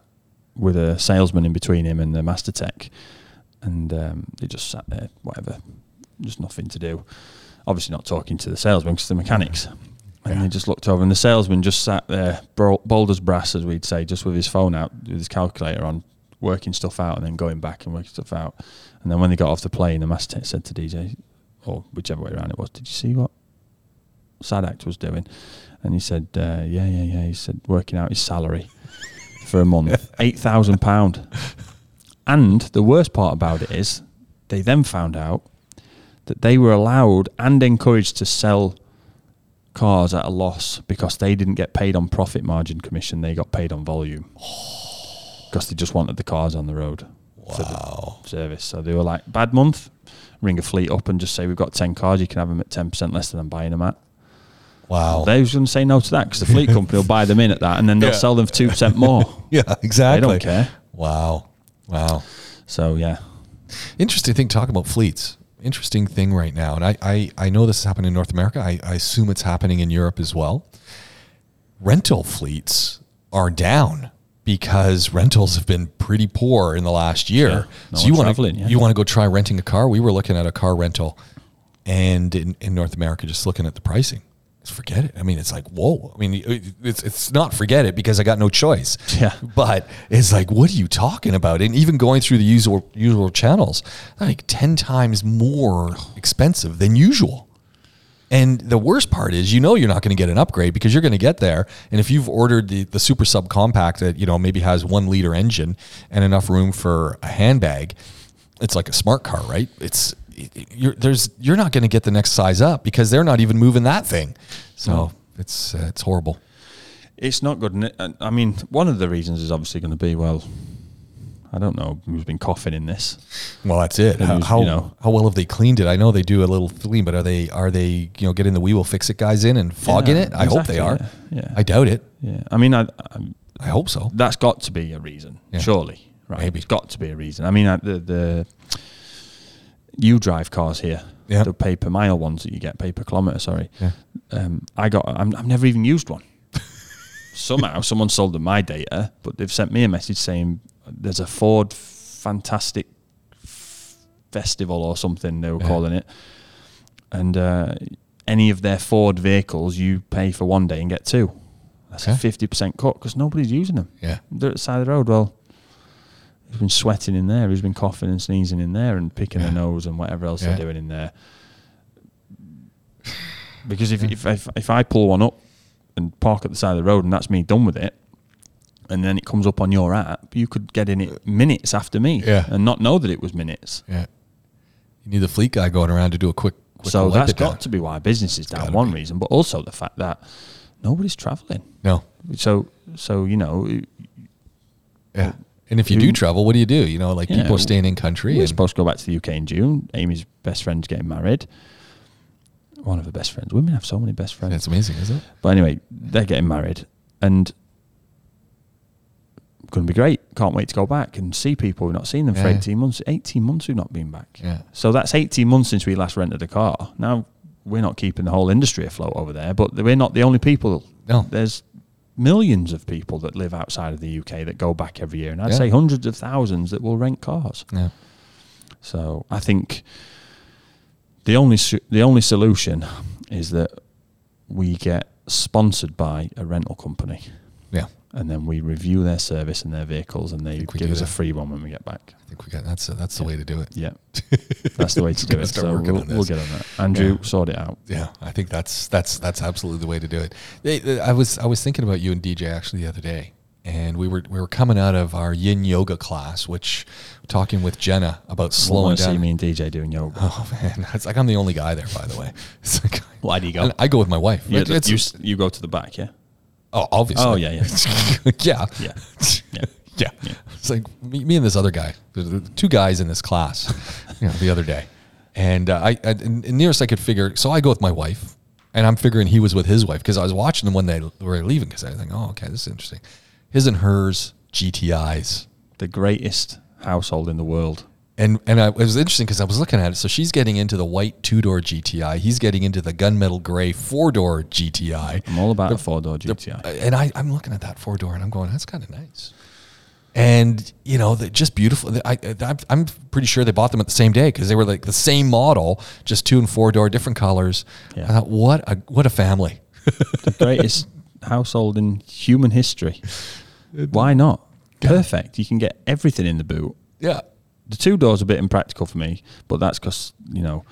with a salesman in between him and the master tech and um, they just sat there, whatever, just nothing to do. Obviously, not talking to the salesman because the mechanics. And they just looked over, and the salesman just sat there, bold as brass, as we'd say, just with his phone out, with his calculator on, working stuff out, and then going back and working stuff out. And then when they got off the plane, the master said to DJ, or whichever way around it was, "Did you see what Sadak was doing?" And he said, uh, "Yeah, yeah, yeah." He said, working out his salary for a month, eight thousand pound. And the worst part about it is, they then found out that they were allowed and encouraged to sell cars at a loss because they didn't get paid on profit margin commission. They got paid on volume because they just wanted the cars on the road for Wow. the service. So they were like, bad month, ring a fleet up and just say, we've got 10 cars, you can have them at 10% less than I'm buying them at. Wow. They was going to say no to that because the fleet company will buy them in at that and then they'll Yeah. sell them for 2% more. yeah, exactly. They don't care. Wow. Wow. So, yeah. Interesting thing to talk about fleets. Interesting thing right now. And I, I, I know this is happening in North America. I, I assume it's happening in Europe as well. Rental fleets are down because rentals have been pretty poor in the last year. No so you want to yeah. you want to go try renting a car? We were looking at a car rental and in, in North America just looking at the pricing. Forget it. I mean, it's like, whoa. I mean, it's it's not forget it because I got no choice. Yeah. But it's like, what are you talking about? And even going through the usual usual channels, like ten times more expensive than usual. And the worst part is, you know, you're not going to get an upgrade because you're going to get there. And if you've ordered the, the super subcompact that you know maybe has one liter engine and enough room for a handbag, it's like a smart car, right? It's you're there's you're not going to get the next size up because they're not even moving that thing. So it's uh, it's horrible. It's not good. And, I mean, one of the reasons is obviously going to be, well, I don't know who's been coughing in this. Well, that's it. How, how, you know- how well have they cleaned it? I know they do a little clean, but are they are they you know getting the we will fix it guys in and fogging Yeah, it? I hope they are. yeah, yeah. I doubt it. Yeah. I mean, I, I, I hope so. that's got to be a reason, Yeah. surely. Right. Maybe. It's got to be a reason. I mean, the, the you drive cars here, Yeah. the pay per mile ones that you get, pay per kilometer, sorry. Yeah. Um, I got, I'm, I've never even used one. Somehow someone sold them my data, but they've sent me a message saying there's a Ford Fantastic Festival or something they were Yeah. calling it. And uh, any of their Ford vehicles, you pay for one day and get two. That's a fifty percent cut because nobody's using them. Yeah. They're at the side of the road. Well, he's been sweating in there. He's been coughing and sneezing in there and picking Yeah. the nose and whatever else Yeah. they're doing in there. Because if, if, if if I pull one up and park at the side of the road and that's me done with it, and then it comes up on your app, you could get in it minutes after me Yeah. and not know that it was minutes. Yeah. You need the fleet guy going around to do a quick. quick so that's it down. got to be why business is down. One be. reason, but also the fact that nobody's traveling. No. So so you know Yeah. And if you do travel, what do you do? You know, like Yeah, people are staying in country. We're supposed to go back to the UK in June. Amy's best friend's getting married. One of her best friends. Women have so many best friends. That's amazing, isn't it? But anyway, they're getting married and going to be great. Can't wait to go back and see people. We've not seen them for 18 months. 18 months we've not been back. Yeah. So that's 18 months since we last rented a car. Now, we're not keeping the whole industry afloat over there, but we're not the only people. No. There's millions of people that live outside of the UK that go back every year. And I'd Yeah. say hundreds of thousands that will rent cars. Yeah. So I think the only su- the only solution is that we get sponsored by a rental company, Yeah. And then we review their service and their vehicles, and they give us a free one when we get back. I think we got that's that's the way to do it. Yeah, that's the way to do it. So we'll, we'll get on that. Andrew, Yeah. sort it out. Yeah, I think that's that's that's absolutely the way to do it. They- they- I was I was thinking about you and DJ actually the other day, and we were we were coming out of our Yin Yoga class, which talking with Jenna about Slow slowing to see down. me and DJ doing yoga. Oh man, it's like I'm the only guy there, by the way. It's like, Why do you go? I go with my wife. Yeah, you, you go to the back, yeah. Oh, obviously. Oh, yeah, yeah. yeah. Yeah. Yeah. yeah. It's like me, me and this other guy, two guys in this class, you know, the other day, and uh, I, I and nearest I could figure. So I go with my wife, and I'm figuring he was with his wife because I was watching them when they were leaving because I was like, oh, okay, this is interesting. His and hers GTIs, The greatest household in the world. And and I, it was interesting because I was looking at it. So she's getting into the white two door GTI. He's getting into the gunmetal gray four door GTI. I'm all about The- four door the- GTI. and I, I'm looking at that four door and I'm going, that's kind of nice. And you know, they're just beautiful. I, I, I'm pretty sure they bought them at the same day because they were like the same model, just two and four door, different colors. Yeah. I thought, what a what a family. the greatest household in human history. Why not? Perfect. You can get everything in the boot. Yeah, The two doors are a bit impractical for me, but that's because you know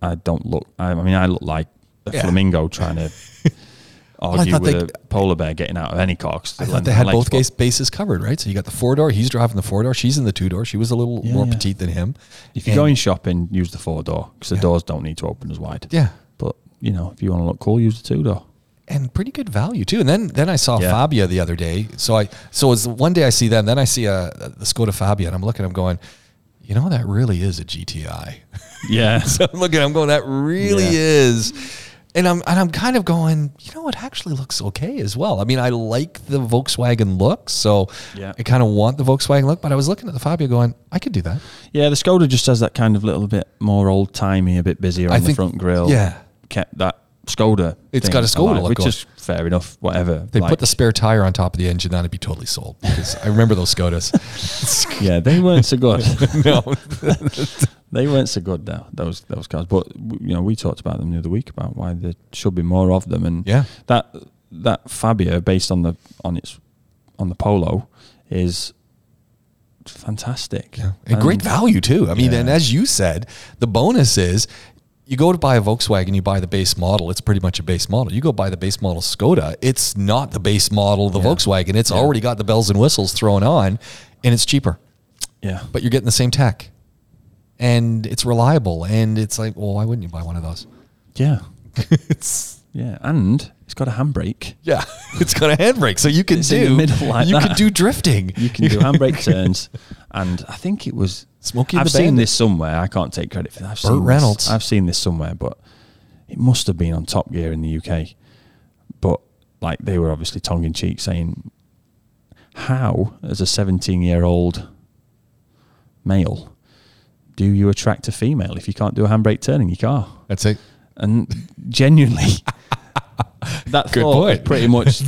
I don't look. I, I mean, I look like a Yeah. flamingo trying to argue thought with they- a polar bear getting out of any car. I thought they had both legs, bases covered, right? So you got the four door. He's driving the four door. She's in the two door. She was a little Yeah, more yeah. petite than him. If you're And- going shopping, use the four door because the doors don't need to open as wide. yeah, But you know, if you want to look cool, use the two door. And pretty good value too. And then then I saw Yeah. Fabia the other day. So I so it's one day I see them, then I see a, the Skoda Fabia, and I'm looking, I'm going, you know, that really is a GTI. Yeah. so I'm looking, I'm going, that really Yeah. is. And I'm and I'm kind of going, you know, it actually looks okay as well. I mean, I like the Volkswagen look, so Yeah. I kind of want the Volkswagen look. But I was looking at the Fabia, going, I could do that. Yeah, the Skoda just has that kind of little bit more old timey, a bit busier on I the think- front grille. yeah. kept that Skoda. It's got a Skoda alive, look which is fair enough. Whatever. They like- put the spare tire on top of the engine, that'd be totally sold. Because I remember those Skodas. yeah, they weren't so good. no, they weren't so good now. Those those cars, but you know, we talked about them the other week about why there should be more of them, and Yeah. that that Fabia based on the on its on the Polo is fantastic. Yeah, And great value too. I mean, Yeah. and as you said, the bonus is you go to buy a Volkswagen, you buy the base model. It's pretty much a base model. You go buy the base model Skoda. It's not the base model of the Volkswagen. It's already got the bells and whistles thrown on, and it's cheaper. Yeah, But you're getting the same tech, and it's reliable. And it's like, well, why wouldn't you buy one of those? yeah, it's yeah, and it's got a handbrake. yeah, it's got a handbrake, so you can It's do like you that. can do drifting. You can do handbrake turns, and I think it was Smokey I've the seen Bandit. this somewhere. I can't take credit for that. I've seen Burt this- Reynolds. I've seen this somewhere, but it must have been on Top Gear in the UK. But like they were obviously tongue in cheek saying, "How, as a seventeen-year-old male, do you attract a female if you can't do a handbrake turn in your car?" That's it. And genuinely, that Good thought point. pretty much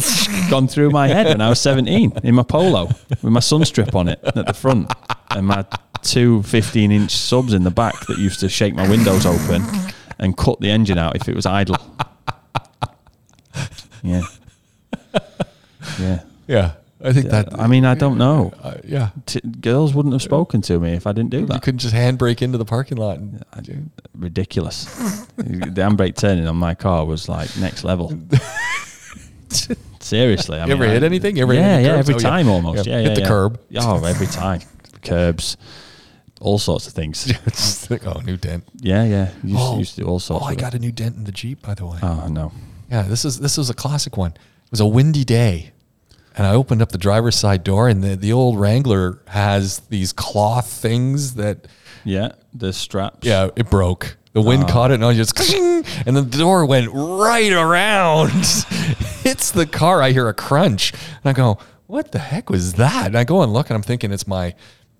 gone through my head when I was 17 in my polo with my sun strip on it at the front and my two 15 inch subs in the back that used to shake my windows open and cut the engine out if it was idle. Yeah. Yeah. Yeah, I think that. I mean, I don't know. uh, yeah, T- girls wouldn't have spoken to me if I didn't do that. you couldn't just handbrake into the parking lot. And, ridiculous. the handbrake turning on my car was like next level. Seriously, I You ever mean, hit anything? Ever yeah, yeah, every Oh, yeah. time almost. Yeah. Yeah, Hit yeah, the curb. Oh, every time. Curbs, all sorts of things. It's like, oh, new dent. Yeah, yeah. Used, Oh. used to do all sorts. Oh, I got a new dent in the Jeep, by the way. Oh no. Yeah, this is this was a classic one. It was a windy day, and I opened up the driver's side door, and the, the old Wrangler has these cloth things that, Yeah, the straps. yeah, it broke. The wind ah. caught it, and I just, and the door went right around. Hits the car. I hear a crunch, and I go, "What the heck was that?" And I go and look, and I'm thinking it's my,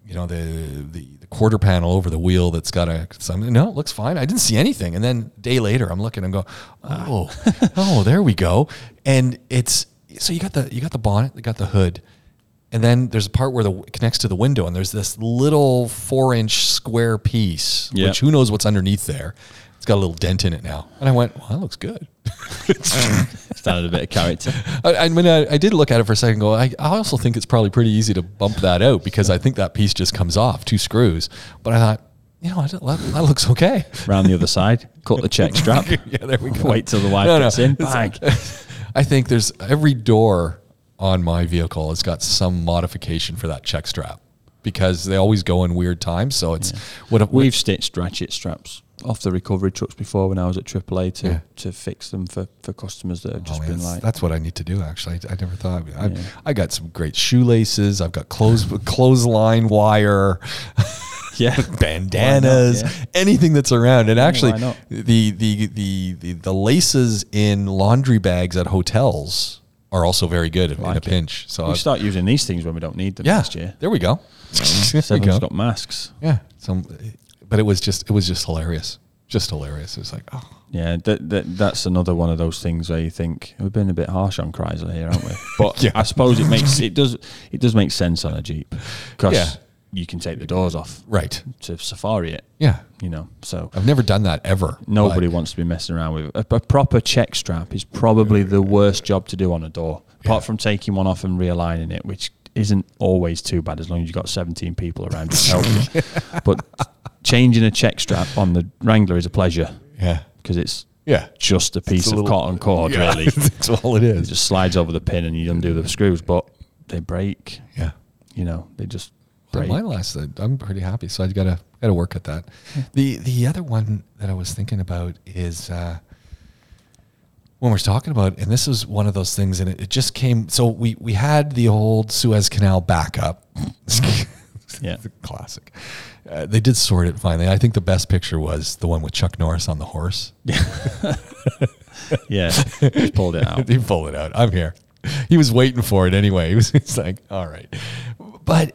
you know, the, the quarter panel over the wheel that's got a something. No, it looks fine. I didn't see anything. And then day later, I'm looking and go, "Oh, oh. oh, there we go." And it's so you got the you got the bonnet, you got the hood. And then there's a part where the it connects to the window, and there's this little four inch square piece, Yeah. which who knows what's underneath there. It's got a little dent in it now. And I went, well, that looks good. It's started a bit of character. And when I, I did look at it for a second. Go, I, I also think it's probably pretty easy to bump that out because I think that piece just comes off two screws. But I thought, you know, that, that looks okay. Round the other side, cut the check strap. yeah, there we go. Wait till the wife No, no. in. Bang. I think there's every door on my vehicle has got some modification for that check strap because they always go in weird times. So it's what if We've stitched ratchet straps off the recovery trucks before when I was at AAA to, Yeah. to fix them for, for customers that have oh, just Oh, been that's, like, that's what I need to do. Actually, I, I never thought. I, Yeah. I got some great shoelaces. I've got clothes, clothesline wire, yeah, bandanas, not? Yeah. anything that's around. And actually, the, the the the the laces in laundry bags at hotels are also very good in Like a it. pinch. So we I've- start using these things when we don't need them yeah, next year. there we go. there we go. got masks. Yeah. So, but it was just it was just hilarious. Just hilarious. It was like, oh, Yeah, that, that that's another one of those things where you think we've been a bit harsh on Chrysler here, haven't we? But Yeah. I suppose it makes it does it does make sense on a Jeep because Yeah. you can take the doors off right. to safari it. Yeah. You know, so I've never done that ever. nobody but- wants to be messing around with a, a proper check strap. Is probably the worst job to do on a door, apart Yeah. from taking one off and realigning it, which isn't always too bad as long as you've got 17 people around to help you. But changing a check strap on the Wrangler is a pleasure Yeah. because it's Yeah. just a piece a of little- cotton cord, Yeah. really. That's all it is. it It is. just slides over the pin and you undo the screws, but they break. Yeah. You know, they just Well, break. mine lasted. I'm pretty happy. So I gotta gotta work at that. The the other one that I was thinking about is uh, when we're talking about, and this is one of those things, and it, it just came. So we we had the old Suez Canal backup. Yeah. classic. Uh, they did sort it finally. I think the best picture was the one with Chuck Norris on the horse. Yeah, he pulled it out. he pulled it out. I'm here. He was waiting for it anyway. He was it's like, all right. But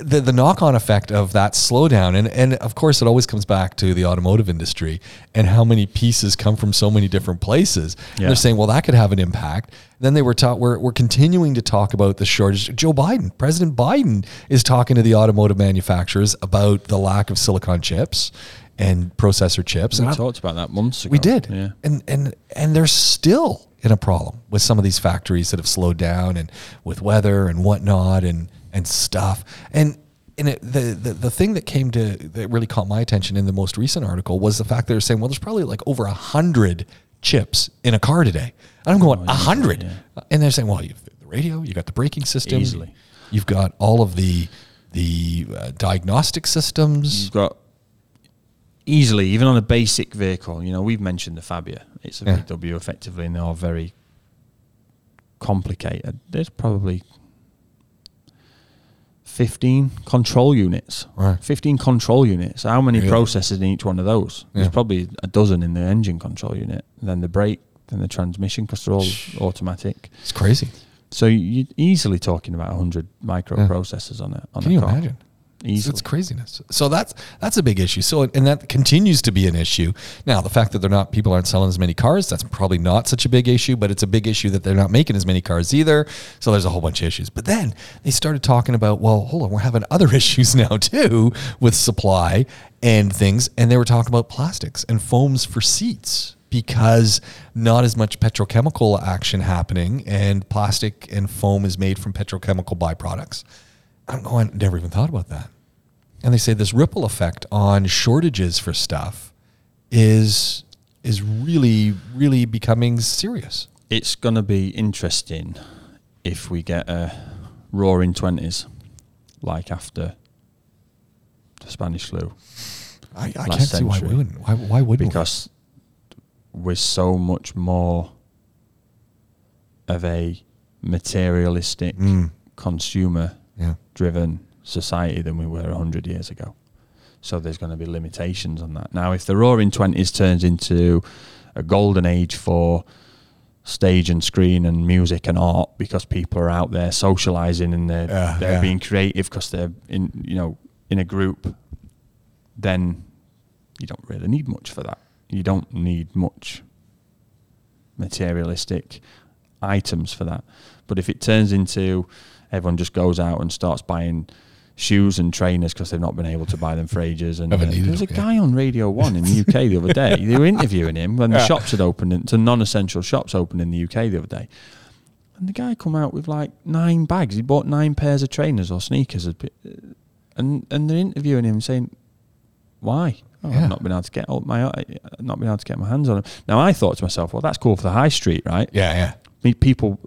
the the knock on effect of that slowdown, and and of course it always comes back to the automotive industry and how many pieces come from so many different places. Yeah. they're saying, well, that could have an impact. Then they were taught we're, we're continuing to talk about the shortage. Joe Biden, President Biden, is talking to the automotive manufacturers about the lack of silicon chips and processor chips. We And I'm- talked about that months ago. we did. Yeah. And and and they're still in a problem with some of these factories that have slowed down and with weather and whatnot and and stuff. And and it, the, the the thing that came to that really caught my attention in the most recent article was the fact that they're saying, well, there's probably like over a hundred chips in a car today. And I'm going a hundred, and they're saying, well, you've the radio, you got the braking system, Easily. you've got all of the the uh, diagnostic systems. You've got easily, even on a basic vehicle, you know, we've mentioned the Fabia. It's a Yeah. VW effectively, and they are very complicated. There's probably 15 control units. Right. 15 control units. How many Really? processors in each one of those? Yeah. There's probably a dozen in the engine control unit, then the brake, then the transmission, because they're all automatic. It's crazy. So you're easily talking about 100 microprocessors on a on Can a you car. imagine? Easily. it's craziness. So that's that's a big issue. So and that continues to be an issue. Now the fact that they're not people aren't selling as many cars, that's probably not such a big issue. But it's a big issue that they're not making as many cars either. So there's a whole bunch of issues. But then they started talking about well, hold on, we're having other issues now too with supply and things. And they were talking about plastics and foams for seats because not as much petrochemical action happening and plastic and foam is made from petrochemical byproducts. I'm going, never even thought about that. And they say this ripple effect on shortages for stuff is is really, really becoming serious. it's going to be interesting if we get a roaring 20s like after the Spanish flu I, I can't see why we wouldn't. Why, why wouldn't because we're so much more of a materialistic Mm. consumer we? Yeah. driven society than we were 100 years ago. So there's going to be limitations on that. Now, if the roaring 20s turns into a golden age for stage and screen and music and art because people are out there socializing and they're, Yeah, they're yeah. being creative because they're in, you know, in a group, then you don't really need much for that. You don't need much materialistic items for that. But if it turns into everyone just goes out and starts buying shoes and trainers because they've not been able to buy them for ages. And uh, there was a yeah. guy on Radio One in the UK the other day. They were interviewing him when the shops had opened. It's a non-essential shops opened in the UK the other day. And the guy come out with like nine bags. He bought nine pairs of trainers or sneakers, and and they're interviewing him saying, "Why? Oh, Yeah. I've not been able to get my not been able to get my hands on them." Now I thought to myself, "Well, that's cool for the high street, right?" Yeah, yeah, People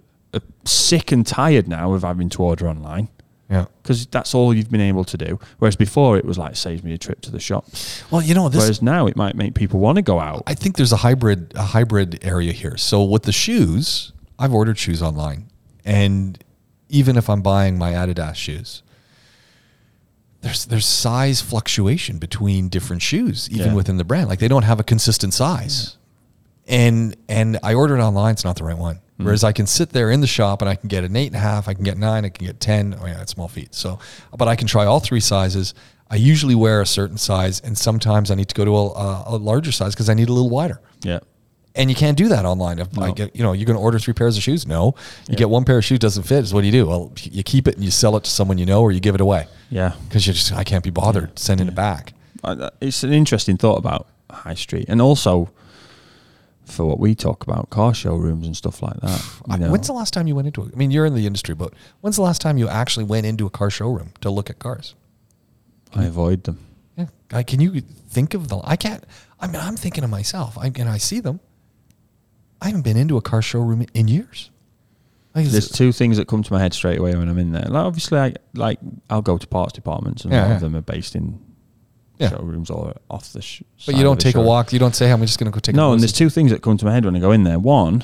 sick and tired now of having to order online yeah. because that's all you've been able to do. Whereas before, it was like saves me a trip to the shop. Well, you know, this Whereas now, it might make people want to go out. I think there's a hybrid a hybrid area here. So with the shoes, I've ordered shoes online, and even if I'm buying my Adidas shoes, there's there's size fluctuation between different shoes, even Yeah. within the brand. Like they don't have a consistent size, and and I ordered it online. It's not the right one. Hmm. Whereas I can sit there in the shop and I can get an eight and a half, I can get nine, I can get ten. Oh yeah, that's small feet. So, but I can try all three sizes. I usually wear a certain size, and sometimes I need to go to a, a, a larger size because I need a little wider. yeah. And you can't do that online. If I get, you know, you're going to order three pairs of shoes. No, you Yeah. get one pair of shoes doesn't fit. Is what do you do? Well, you keep it and you sell it to someone you know, or you give it away Yeah. because you just I can't be bothered sending it back. It's an interesting thought about high street and also for what we talk about car showrooms and stuff like that you I- know. When's the last time you went into it? I mean, you're in the industry, but when's the last time you actually went into a car showroom to look at cars? i avoid them Yeah, I, can you think of the? I can't. I mean, I'm thinking of myself. I and I see them. I haven't been into a car showroom in years. Like, there's two things that come to my head straight away when i'm in there like obviously i like i'll go to parts departments and a lot yeah. of them are based in Yeah. showrooms or off the sh- but you don't the take a walk. You don't say, "I'm just going to go take." no a and there's two things that come to my head when i go in there one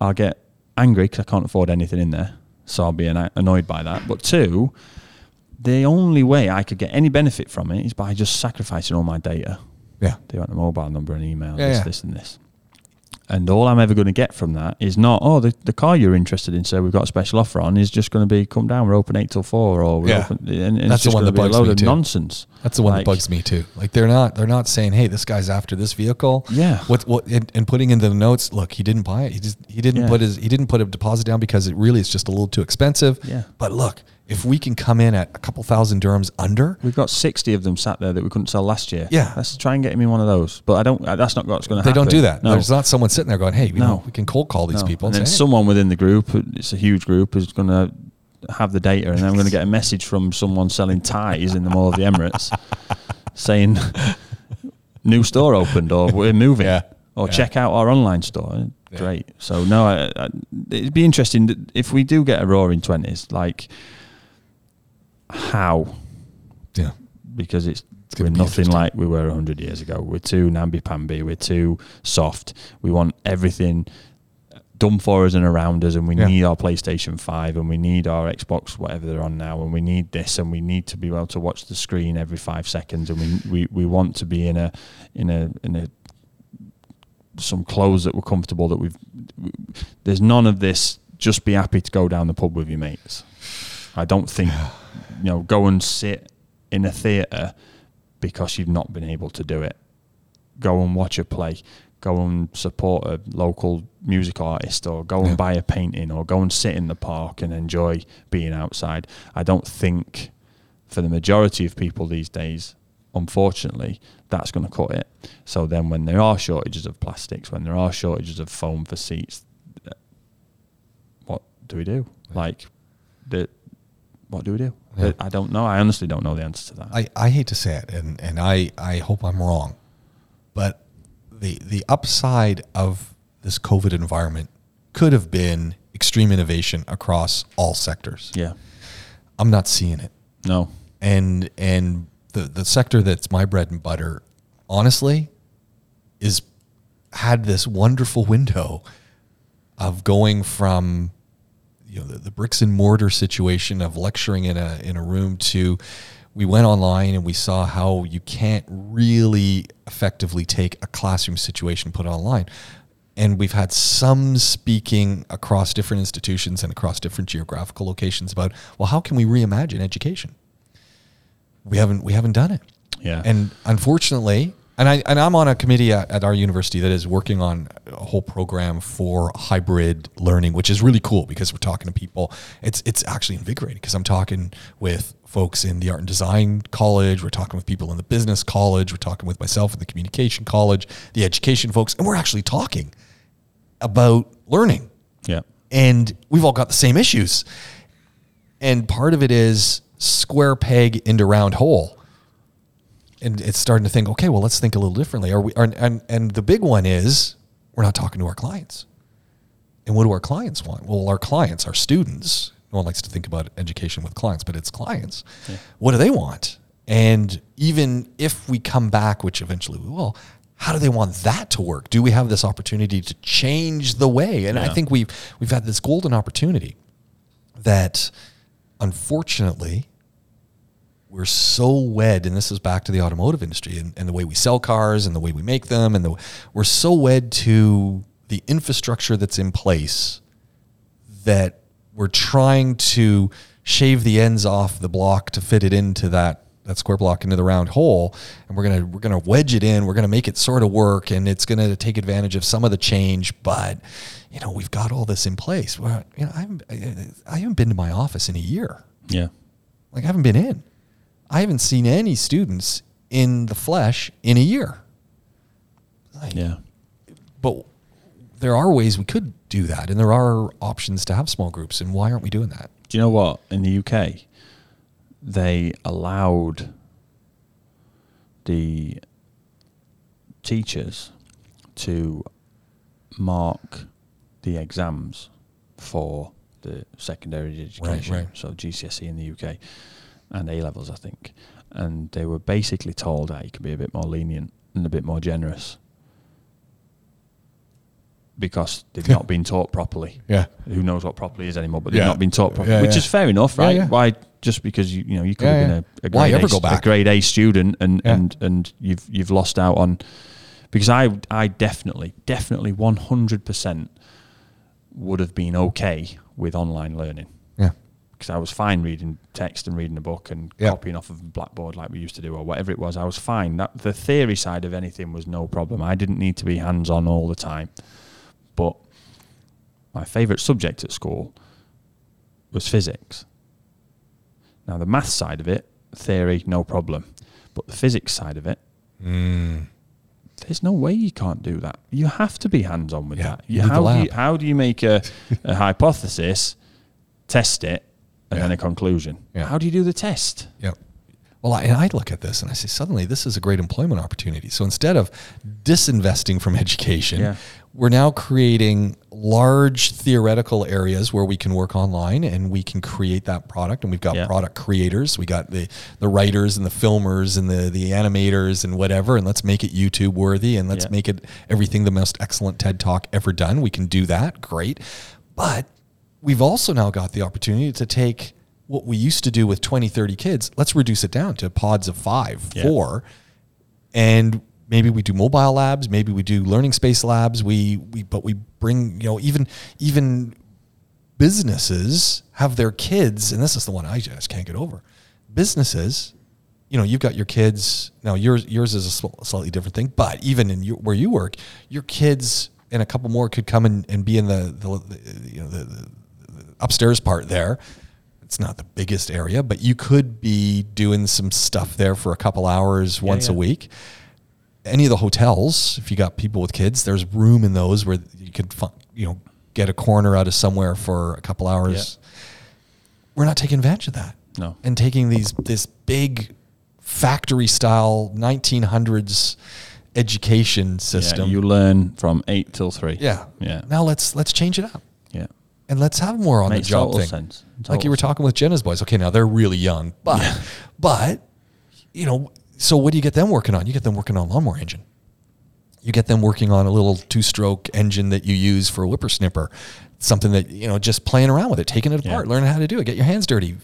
I'll get angry because I can't afford anything in there, so I'll be an- annoyed by that. But two, the only way I could get any benefit from it is by just sacrificing all my data. Yeah. They want a mobile number and email, Yeah, this, yeah. this, and this. And all I'm ever going to get from that is not, oh, the, the car you're interested in, so we've got a special offer on, is just going to be, come down, we're open 8 till 4, or we're Yeah. open. And, and That's it's the just one going to be a load of too. nonsense. That's the one Like- that bugs me too. Like they're not they're not saying, "Hey, this guy's after this vehicle." Yeah. What what and, and putting into the notes, look, he didn't buy it. He just he didn't Yeah. put his he didn't put a deposit down because it really is just a little too expensive. Yeah. But look, if we can come in at a couple thousand dirhams under, We've got 60 of them sat there that we couldn't sell last year. Yeah. Let's try and get him in one of those. But I don't, that's not what's going to happen. they don't do that. No. There's not someone sitting there going, "Hey, No. know, we can cold call these No. people." And then say, "Hey." someone within the group, it's a huge group, is going to have the data, and then I'm going to get a message from someone selling ties in the Mall of the Emirates saying, "New store opened," or "We're moving," Yeah. or Yeah. "Check out our online store." Yeah. Great. So no, I, I, it'd be interesting that if we do get a roaring twenties, like how yeah. because it's, gonna we're nothing like we were 100 years ago. We're too namby-pamby. We're too soft. We want everything done for us and around us, and we Yeah. need our PlayStation 5 and we need our Xbox, whatever they're on now, and we need this, and we need to be able to watch the screen every five seconds, and we, we, we want to be in a in a in a some clothes that were comfortable. That we've we, there's none of this. Just be happy to go down the pub with your mates. I don't think you know go and sit in a theatre because you've not been able to do it. Go and watch a play. Go and support a local music artist, or go Yeah. and buy a painting, or go and sit in the park and enjoy being outside. I don't think for the majority of people these days, unfortunately, that's going to cut it. So then, when there are shortages of plastics, when there are shortages of foam for seats, uh, what do we do? Like, the what do we do? Yeah. I don't know. I honestly don't know the answer to that. I, I hate to say it, and, and I, I hope I'm wrong, but the the upside of this COVID environment could have been extreme innovation across all sectors. yeah. I'm not seeing it, No. and and the the sector that's my bread and butter, honestly, is had this wonderful window of going from you know the, the bricks and mortar situation of lecturing in a in a room to we went online and we saw how you can't really effectively take a classroom situation put online and we've had some speaking across different institutions and across different geographical locations about well how can we reimagine education we haven't we haven't done it Yeah. and unfortunately, and I and I'm on a committee at, at our university that is working on a whole program for hybrid learning, which is really cool because we're talking to people. It's it's actually invigorating because I'm talking with folks in the art and design college, we're talking with people in the business college, we're talking with myself in the communication college, the education folks, and we're actually talking about learning yeah. and we've all got the same issues. And part of it is square peg into round hole. And it's starting to think, okay, well, let's think a little differently. Are we? Are, and and the big one is we're not talking to our clients. And what do our clients want? Well, our clients, our students. No one likes to think about education with clients, but it's clients. What do they want? And even if we come back, which eventually we will, how do they want that to work? Do we have this opportunity to change the way? And I think we've we've had this golden opportunity that unfortunately we're so wed, and this is back to the automotive industry and, and the way we sell cars and the way we make them, and the, we're so wed to the infrastructure that's in place that we're trying to shave the ends off the block to fit it into that that square block into the round hole and we're gonna we're gonna wedge it in we're gonna make it sort of work and it's gonna take advantage of some of the change but you know we've got all this in place well you know I haven't, I haven't been to my office in a year Yeah. like I haven't been in. I haven't seen any students in the flesh in a year. Like, Yeah. But there are ways we could do that, and there are options to have small groups. And why aren't we doing that? Do you know what? In the UK, they allowed the teachers to mark the exams for the secondary education, right. so GCSE in the UK and A levels, I think. And they were basically told that you could be a bit more lenient and a bit more generous because they've not been taught properly. Yeah. Who knows what properly is anymore, but they've Yeah. not been taught properly, Yeah, which is fair enough, right? Why just because you you know you could have been a, a grade a, go a grade A student and and and you've you've lost out on because I I definitely definitely one hundred percent would have been okay with online learning Yeah. because I was fine reading text and reading a book and copying off of Blackboard like we used to do or whatever it was. I was fine. That the theory side of anything was no problem. I didn't need to be hands on all the time. But my favourite subject at school was physics. Now the math side of it, theory, no problem. But the physics side of it, Mm. there's no way you can't do that. You have to be hands on with Yeah, that. you You, need the how, do you, how do you make a, a hypothesis, test it, and Yeah. then a conclusion? Yeah. How do you do the test? Yep. Well, I, and I look at this and I say, suddenly this is a great employment opportunity. So instead of disinvesting from education, Yeah. We're now creating large theoretical areas where we can work online and we can create that product. And we've got Yeah. product creators, we got the the writers and the filmers and the the animators and whatever. And let's make it YouTube worthy and let's Yeah. make it everything the most excellent TED talk ever done. We can do that, great. But we've also now got the opportunity to take what we used to do with 20 30 kids let's reduce it down to pods of five Yeah. four and maybe we do mobile labs maybe we do learning space labs. We we but we bring you know even even businesses have their kids and this is the one i just can't get over. Businesses you know you've got your kids now yours yours is a slightly different thing but even in your, where you work your kids and a couple more could come and, and be in the, the, the you know the, the upstairs part there. It's not the biggest area but you could be doing some stuff there for a couple hours once a week any of the hotels if you got people with kids there's room in those where you could you know get a corner out of somewhere for a couple hours we're not taking advantage of that No. and taking these this big factory style 1900s education system. Yeah, you learn from eight till three. yeah Yeah. now let's let's change it up Yeah. and let's have more on Makes the job total thing. sense. Like you were talking with Jenna's boys. Okay, now they're really young, but but you know, so what do you get them working on? You get them working on a lawnmower engine. You get them working on a little two-stroke engine that you use for a whippersnipper, something that you know, just playing around with it, taking it Yeah. apart, learning how to do it, get your hands dirty.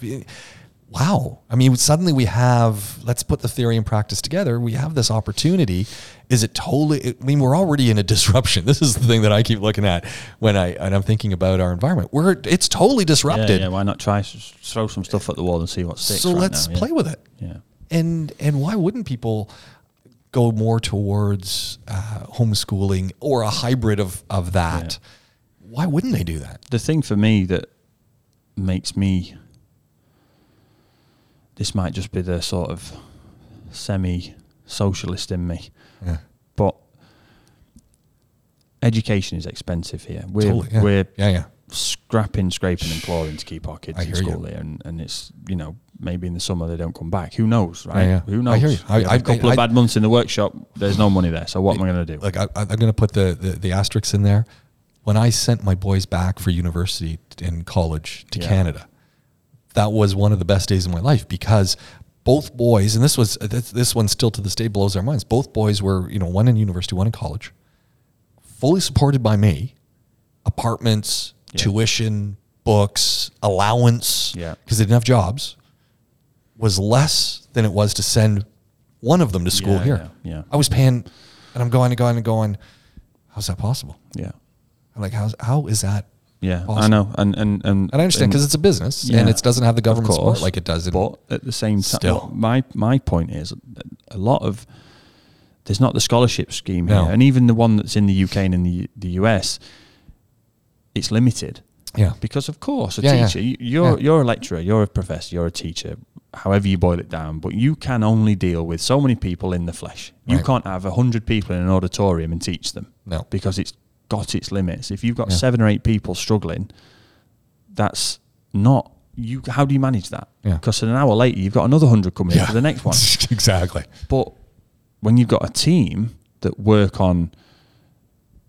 Wow, I mean, suddenly we have. Let's put the theory and practice together. We have this opportunity. Is it totally? I mean, we're already in a disruption. This is the thing that I keep looking at when I and I'm thinking about our environment. We're it's totally disrupted. yeah, why not try throw some stuff at the wall and see what sticks? so right let's now, yeah. play with it. Yeah. And and why wouldn't people go more towards uh, homeschooling or a hybrid of of that? Why wouldn't they do that? the thing for me that makes me this might just be the sort of semi socialist in me Yeah. but education is expensive here we're, Totally, yeah. we're Yeah, yeah. scrapping scraping and clawing to keep our kids I in hear you. school here and, and it's you know maybe in the summer they don't come back who knows right yeah. who I knows hear you. I- We have I- a couple I- of bad months in the workshop there's no money there so what am i going to do Like I, I'm going to put the, the the asterisks in there. When I sent my boys back for university and college to Yeah. Canada, that was one of the best days of my life because both boys, and this was this, this one still to this day blows our minds. Both boys were, you know, one in university, one in college, fully supported by me, apartments, Yeah. tuition, books, allowance, Yeah. because they didn't have jobs, was less than it was to send one of them to school Yeah, here. yeah, yeah. I was paying, and I'm going and going and going. How's that possible? yeah I'm like, how's how is that? yeah i know and and and, And I understand because it's a business and it doesn't have the government support like it does in. but at the same time, Still. my my point is a lot of there's not the scholarship scheme No. here, and even the one that's in the UK and in the the US, it's limited. yeah, Because of course, a Yeah, yeah. teacher, you you're Yeah. you're a lecturer, you're a professor, you're a teacher, however you boil it down, but you can only deal with so many people in the flesh. You can't have a hundred people in an auditorium and teach them. No. because it's got its limits. If you've got Yeah. seven or eight people struggling, that's not you. How do you manage that? Yeah. Because an hour later, you've got another hundred coming in for the next one. exactly. But when you've got a team that work on,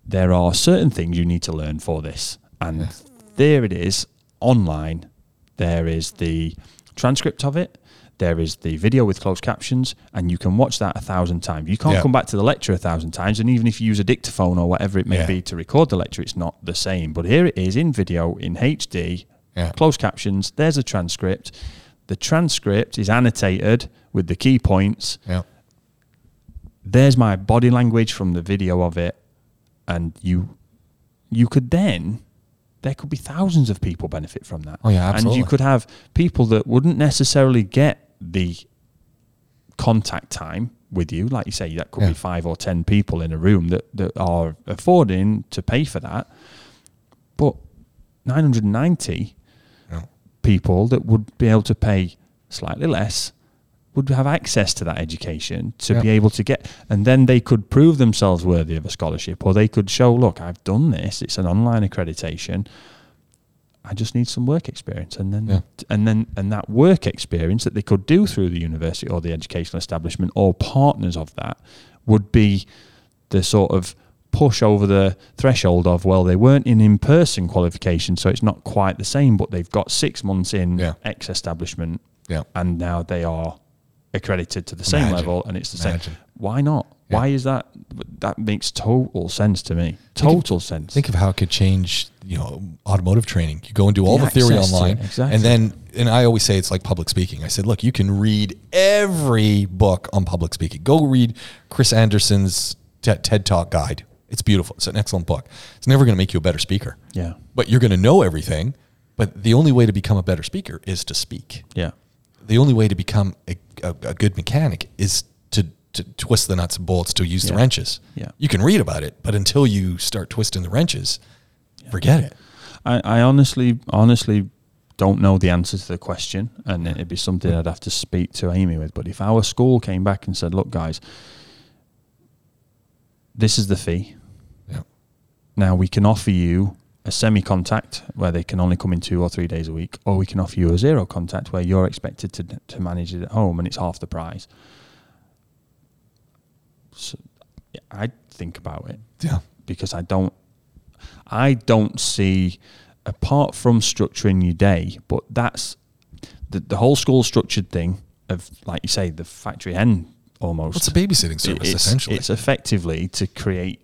there are certain things you need to learn for this, and Yeah. there it is online. There is the transcript of it. there is the video with closed captions, and you can watch that a thousand times. You can't Yeah. come back to the lecture a thousand times, and even if you use a dictaphone or whatever it may Yeah. be to record the lecture, it's not the same. But here it is in video, in HD, Yeah. closed captions. There's a transcript. The transcript is annotated with the key points. Yeah. There's my body language from the video of it, and you, you could then. There could be thousands of people benefit from that. Oh, yeah, And you could have people that wouldn't necessarily get the contact time with you, like you say, that could Yeah. be five or ten people in a room that, that are affording to pay for that. But 990 Yeah. people that would be able to pay slightly less would have access to that education to Yeah. be able to get and then they could prove themselves worthy of a scholarship or they could show look I've done this it's an online accreditation I just need some work experience and then Yeah. and then and that work experience that they could do through the university or the educational establishment or partners of that would be the sort of push over the threshold of well they weren't in in-person qualification so it's not quite the same but they've got six months in Yeah. X establishment Yeah. and now they are accredited to the same Imagine. level and it's the Imagine. same why not Yeah. why is that that makes total sense to me total sense Think of how it could change, you know, automotive training. You go and do all The the, theory online, exactly. and then, and I always say it's like public speaking. I said, look, you can read every book on public speaking. Go read Chris Anderson's Te- TED Talk guide. It's beautiful. It's an excellent book. It's never going to make you a better speaker. yeah but you're going to know everything. But the only way to become a better speaker is to speak. yeah The only way to become a, a, a good mechanic is to, to twist the nuts and bolts, to use the wrenches. Yeah. You can read about it, but until you start twisting the wrenches, forget it. I, I honestly, honestly don't know the answer to the question, and it'd be something I'd have to speak to Amy with. But if our school came back and said, "Look, guys, this is the fee. Yeah. Now we can offer you a semi-contact where they can only come in two or three days a week, or we can offer you a zero contact where you're expected to to manage it at home, and it's half the price." So, yeah, I'd think about it Yeah. because I don't I don't see apart from structuring your day, but that's the the whole school structured thing of like you say, the factory hen almost. It's a babysitting service, It's- essentially. It's effectively to create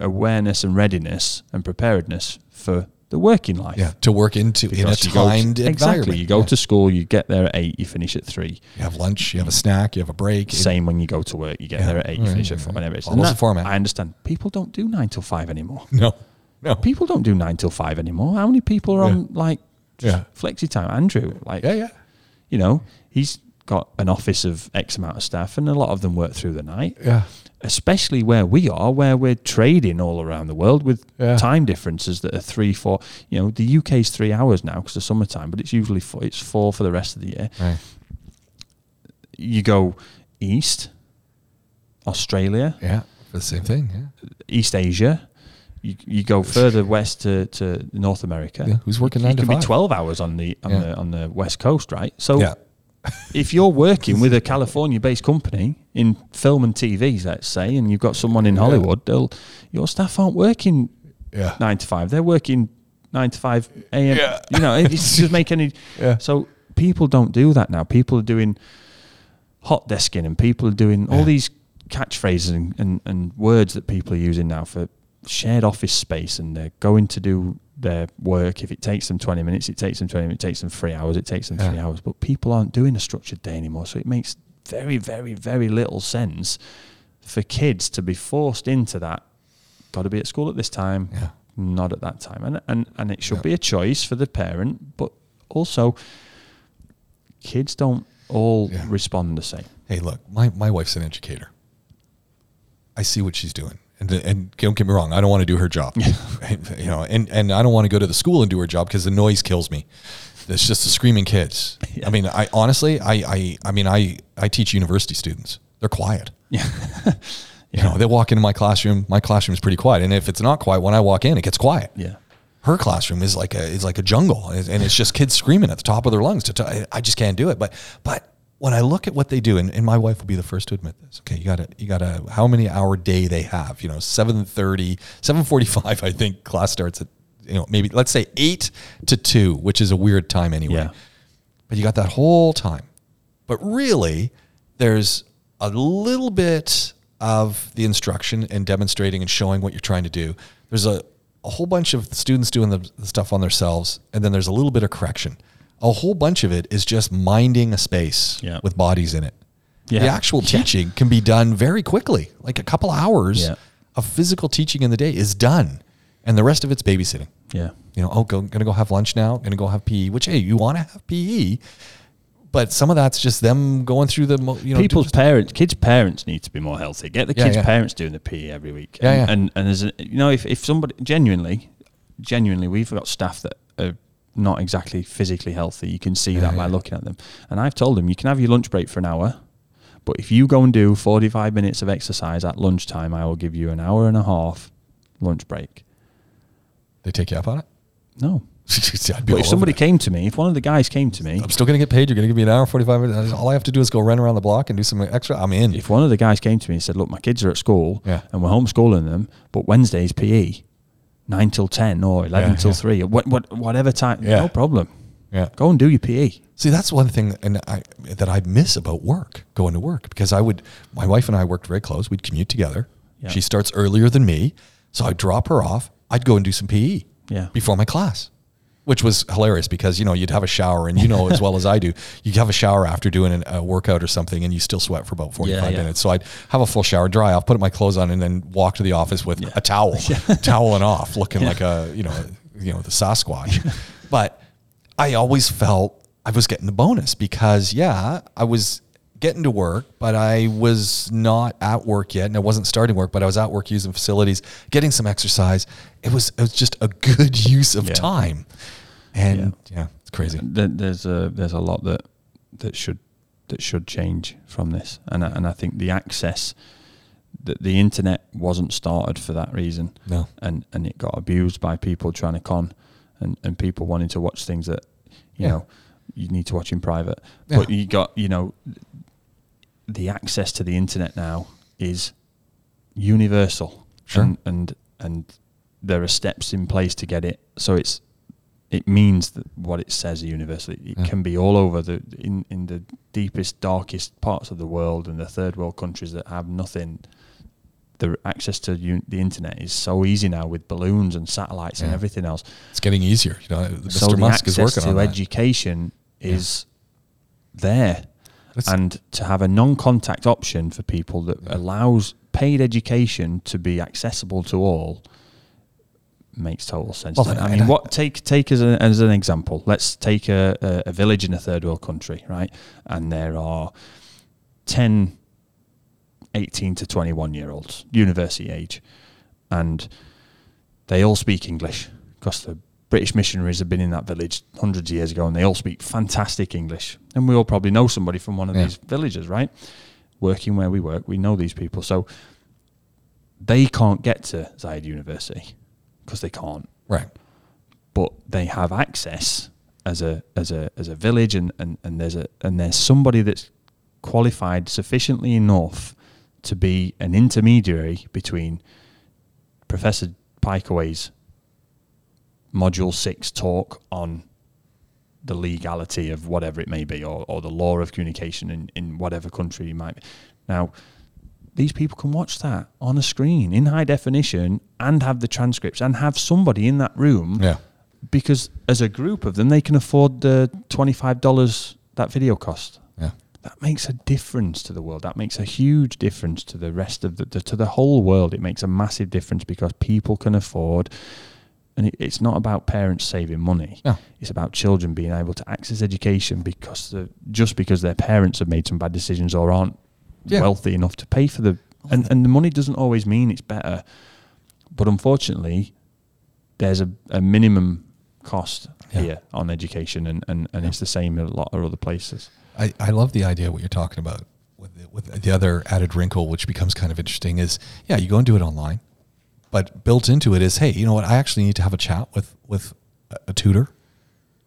awareness and readiness and preparedness for the working life. yeah. To work into in a Because you go to- exactly. environment. You go Yeah. to school, you get there at eight, you finish at three. You have lunch, you have a snack, you have a break. Same when you go to work, you get Yeah. there at eight, you Right, finish at right, four, right. whenever it's Almost a format. I understand. People don't do nine till five anymore. No. No. People don't do nine till five anymore. How many people are on like Yeah. flexi time? Andrew, like, Yeah, yeah. you know, he's got an office of X amount of staff, and a lot of them work through the night. Yeah. Especially where we are, where we're trading all around the world with Yeah. time differences that are three, four. You know, the UK's three hours now because of summertime, but it's usually four, it's four for the rest of the year. Right. You go east, Australia, Yeah. For the same thing. Yeah. East Asia. You, you go further west to, to North America. Yeah, who's working you, nine you to can five? be twelve hours on the on Yeah. the on the west coast, right? So Yeah. If you're working with a California-based company in film and TV, let's say, and you've got someone in Hollywood, they'll your staff aren't working Yeah. nine to five; they're working nine to five a.m. Yeah. You know, it doesn't make any. Yeah. So people don't do that now. People are doing hot desking, and people are doing all these catchphrases and, and, and words that people are using now for shared office space, and they're going to do their work. If it takes them 20 minutes, it takes them 20 minutes, it takes them three hours, it takes them three hours. But people aren't doing a structured day anymore. So it makes very, very, very little sense for kids to be forced into that. Got to be at school at this time, Yeah. not at that time. And, and, and it should Yeah. be a choice for the parent, but also kids don't all Yeah. respond the same. Hey, look, my, my wife's an educator. I see what she's doing. And, and don't get me wrong, I don't want to do her job. you know, and, and I don't want to go to the school and do her job because the noise kills me. It's just the screaming kids. Yeah. I mean, I honestly, I, I, I mean, I, I teach university students. They're quiet. Yeah. You know, they walk into my classroom. My classroom is pretty quiet, and if it's not quiet when I walk in, it gets quiet. Yeah. Her classroom is like a is like a jungle, and and it's just kids screaming at the top of their lungs. To t- I just can't do it. But but when I look at what they do, and, and my wife will be the first to admit this. Okay, you got to you got to how many hour day they have? You know, 7.30, 7.45, I think class starts at you know maybe let's say eight to two, which is a weird time anyway. Yeah. But you got that whole time. But really, there's a little bit of the instruction and demonstrating and showing what you're trying to do. There's a, a whole bunch of students doing the, the stuff on themselves, and then there's a little bit of correction. A whole bunch of it is just minding a space Yeah. with bodies in it. Yeah. The actual Yeah. teaching can be done very quickly, like a couple hours Yeah. of physical teaching in the day is done, and the rest of it's babysitting Yeah. you know, oh, go, gonna go have lunch now, gonna go have PE, which, hey, you want to have PE, but some of that's just them going through the, you know, People's parents, kids' parents need to be more healthy. Get the Yeah, kids' yeah. parents doing the PE every week. Yeah, and, yeah. and and as a, you know, if, if somebody genuinely, genuinely, we've got staff that are not exactly physically healthy. You can see that by looking at them. And I've told them you can have your lunch break for an hour, but if you go and do forty five minutes of exercise at lunchtime, I will give you an hour and a half lunch break. they take you up on it. No. I'd But if somebody came to me, if one of the guys came to me, I'm still gonna get paid. You're gonna give me an hour, 45 minutes. All I have to do is go run around the block and do some extra. I'm in. if one of the guys came to me and said, "Look, my kids are at school Yeah. and we're homeschooling them, but Wednesday's PE, nine till ten or eleven Yeah, till yeah. three, or what, what, whatever time, Yeah. no problem. yeah. Go and do your E." PE. See, that's one thing, and I that I miss about work, going to work, because I would. My wife and I worked very close. We'd commute together. She starts earlier than me, so I'd drop her off. I'd go and do some PE. Yeah. Before my class, which was hilarious because you know you'd have a shower, and you know as well as I do, you have a shower after doing an, a workout or something, and you still sweat for about forty five Yeah, yeah. minutes. So I'd have a full shower, dry off, put my clothes on, and then walk to the office with a towel, toweling off, looking like a you know you know the Sasquatch. but I always felt I was getting the bonus because yeah, I was getting to work, but I was not at work yet, and I wasn't starting work, but I was at work using facilities, getting some exercise. It was it was just a good use of Yeah. time, and yeah, it's crazy. There's a there's a lot that that should that should change from this, and I, and I think the access that the internet wasn't started for that reason. No. and and it got abused by people trying to con, and and people wanting to watch things that you Yeah. know you need to watch in private. Yeah. But you got you know the access to the internet now is universal. Sure. And, and and there are steps in place to get it. So it's it means that what it says universally. It Yeah. can be all over the in, in the deepest, darkest parts of the world and the third world countries that have nothing. The access to un- the internet is so easy now with balloons and satellites and everything else. It's getting easier. You know, Mr. So the Musk is access working to on that. education is there, That's- and to have a non-contact option for people that allows paid education to be accessible to all makes total sense. Well, to. I mean, what take take as, a, as an example? Let's take a, a, a village in a third world country, right? And there are 10, 18 to 21 year olds, university age, and they all speak English because the British missionaries have been in that village hundreds of years ago and they all speak fantastic English. And we all probably know somebody from one of Yeah. these villages, right? Working where we work, we know these people. So they can't get to Zayed University because they can't right. but they have access as a as a as a village and, and, and there's a and there's somebody that's qualified sufficiently enough to be an intermediary between Professor Pikeaway's module six talk on the legality of whatever it may be or, or the law of communication in, in whatever country you might be. Now these people can watch that on a screen in high definition and have the transcripts and have somebody in that room Yeah. because as a group of them they can afford the $25 that video cost Yeah. that makes a difference to the world that makes a huge difference to the rest of the, the to the whole world it makes a massive difference because people can afford and it, it's not about parents saving money No. it's about children being able to access education because the, just because their parents have made some bad decisions or aren't Yeah. wealthy enough to pay for the oh, and, and the money doesn't always mean it's better but unfortunately there's a, a minimum cost Yeah. here on education and, and, and it's the same in a lot of other places I, I love the idea of what you're talking about with the, with the other added wrinkle, which becomes kind of interesting, is yeah, you go and do it online, but built into it is hey, you know what? I actually need to have a chat with with a, tutor,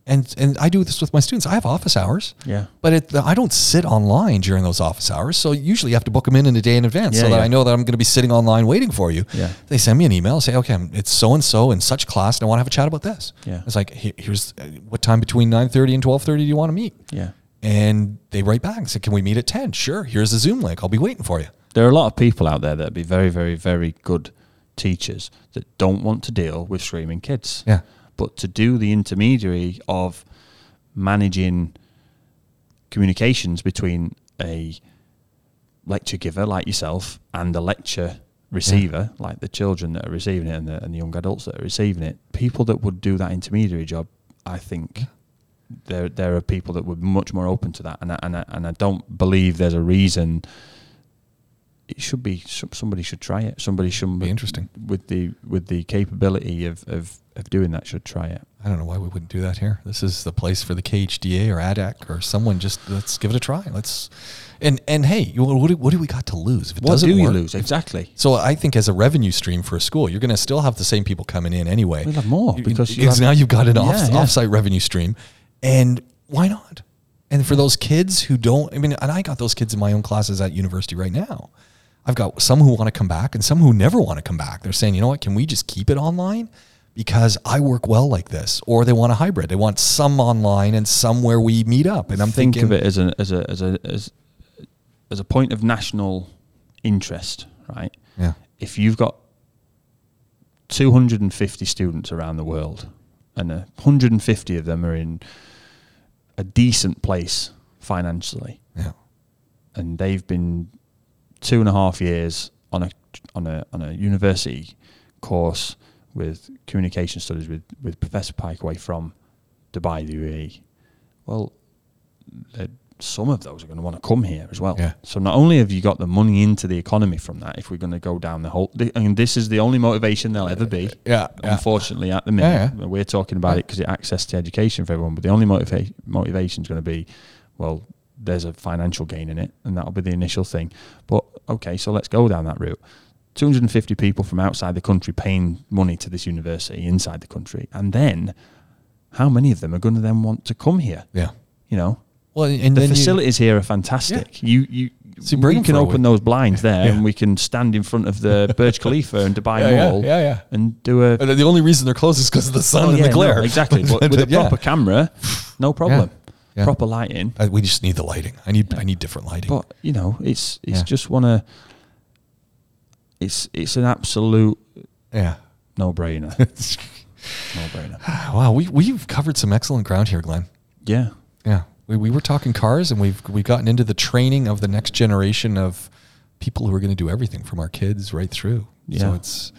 and and I do this with my students. I have office hours, Yeah. but it, I don't sit online during those office hours. So usually you have to book them in in a day in advance, so Yeah, that yeah. I know that I'm going to be sitting online waiting for you. Yeah. They send me an email, say, okay, I'm- it's so and so in such class, and I want to have a chat about this. Yeah. It's like, "Here- here's uh, what time between nine thirty and twelve thirty do you want to meet? yeah and they write back and say, "Can we meet at 10?" Sure. Here's the Zoom link. I'll be waiting for you. There are a lot of people out there that would be very, very, very good teachers that don't want to deal with screaming kids. Yeah. But to do the intermediary of managing communications between a lecture giver like yourself and a lecture receiver like the children that are receiving it and the, and the young adults that are receiving it, people that would do that intermediary job, I think. There, there are people that would be much more open to that, and I, and I, and I don't believe there's a reason it should be somebody should try it. Somebody should Be interesting. with the with the capability of, of, of doing that should try it. I don't know why we wouldn't do that here. This is the place for the KHDA or ADEK or someone. Just let's give it a try. Let's and and hey, you- what do, what do we got to lose if it What doesn't do you work? lose exactly? So I think as a revenue stream for a school, you're going to still have the same people coming in anyway. We'll have more because you have- now you've got an off, Yeah, yeah. offsite revenue stream, and why not? And for those kids who don't, I mean, and I got those kids in my own classes at university right now. I've got some who want to come back and some who never want to come back. They're saying, you know what, can we just keep it online? Because I work well like this, or they want a hybrid. They want some online and some where we meet up. And I'm think thinking, of it as a as a as a as, as a point of national interest, right? Yeah. If you've got 250 students around the world, and uh, 150 of them are in a decent place financially, yeah, and they've been two and a half years on a on a on a university course with communication studies with with Professor Pike away from Dubai, the UAE. Well, uh, some of those are going to want to come here as well. Yeah. So not only have you got the money into the economy from that, if we're going to go down the whole, I mean, this is the only motivation there'll ever be. Yeah, yeah. Unfortunately, at the minute, Yeah, we're talking about it because it access to education for everyone. But the only motiva- motivation is going to be, well, there's a financial gain in it, and that'll be the initial thing. But okay, so let's go down that route. 250 people from outside the country paying money to this university inside the country, and then how many of them are going to then want to come here? yeah. You know, Well, and the then you- facilities here are fantastic. You you So we can open those blinds there, Yeah. and we can stand in front of the Burj Khalifa and Dubai Yeah, yeah, Mall, yeah, yeah. and do a And the only reason they're closed is because of the sun Oh, and yeah, the glare. no, exactly. But with a yeah. proper camera, no problem. Yeah. Proper lighting. Uh, we just need the lighting. I need I need different lighting. But you know, it's it's Yeah. just one of It's it's an absolute yeah. no brainer. no brainer. Wow, we we've covered some excellent ground here, Glenn. Yeah. Yeah. We, we were talking cars and we've we've gotten into the training of the next generation of people who are going to do everything from our kids right through. So Yeah. it's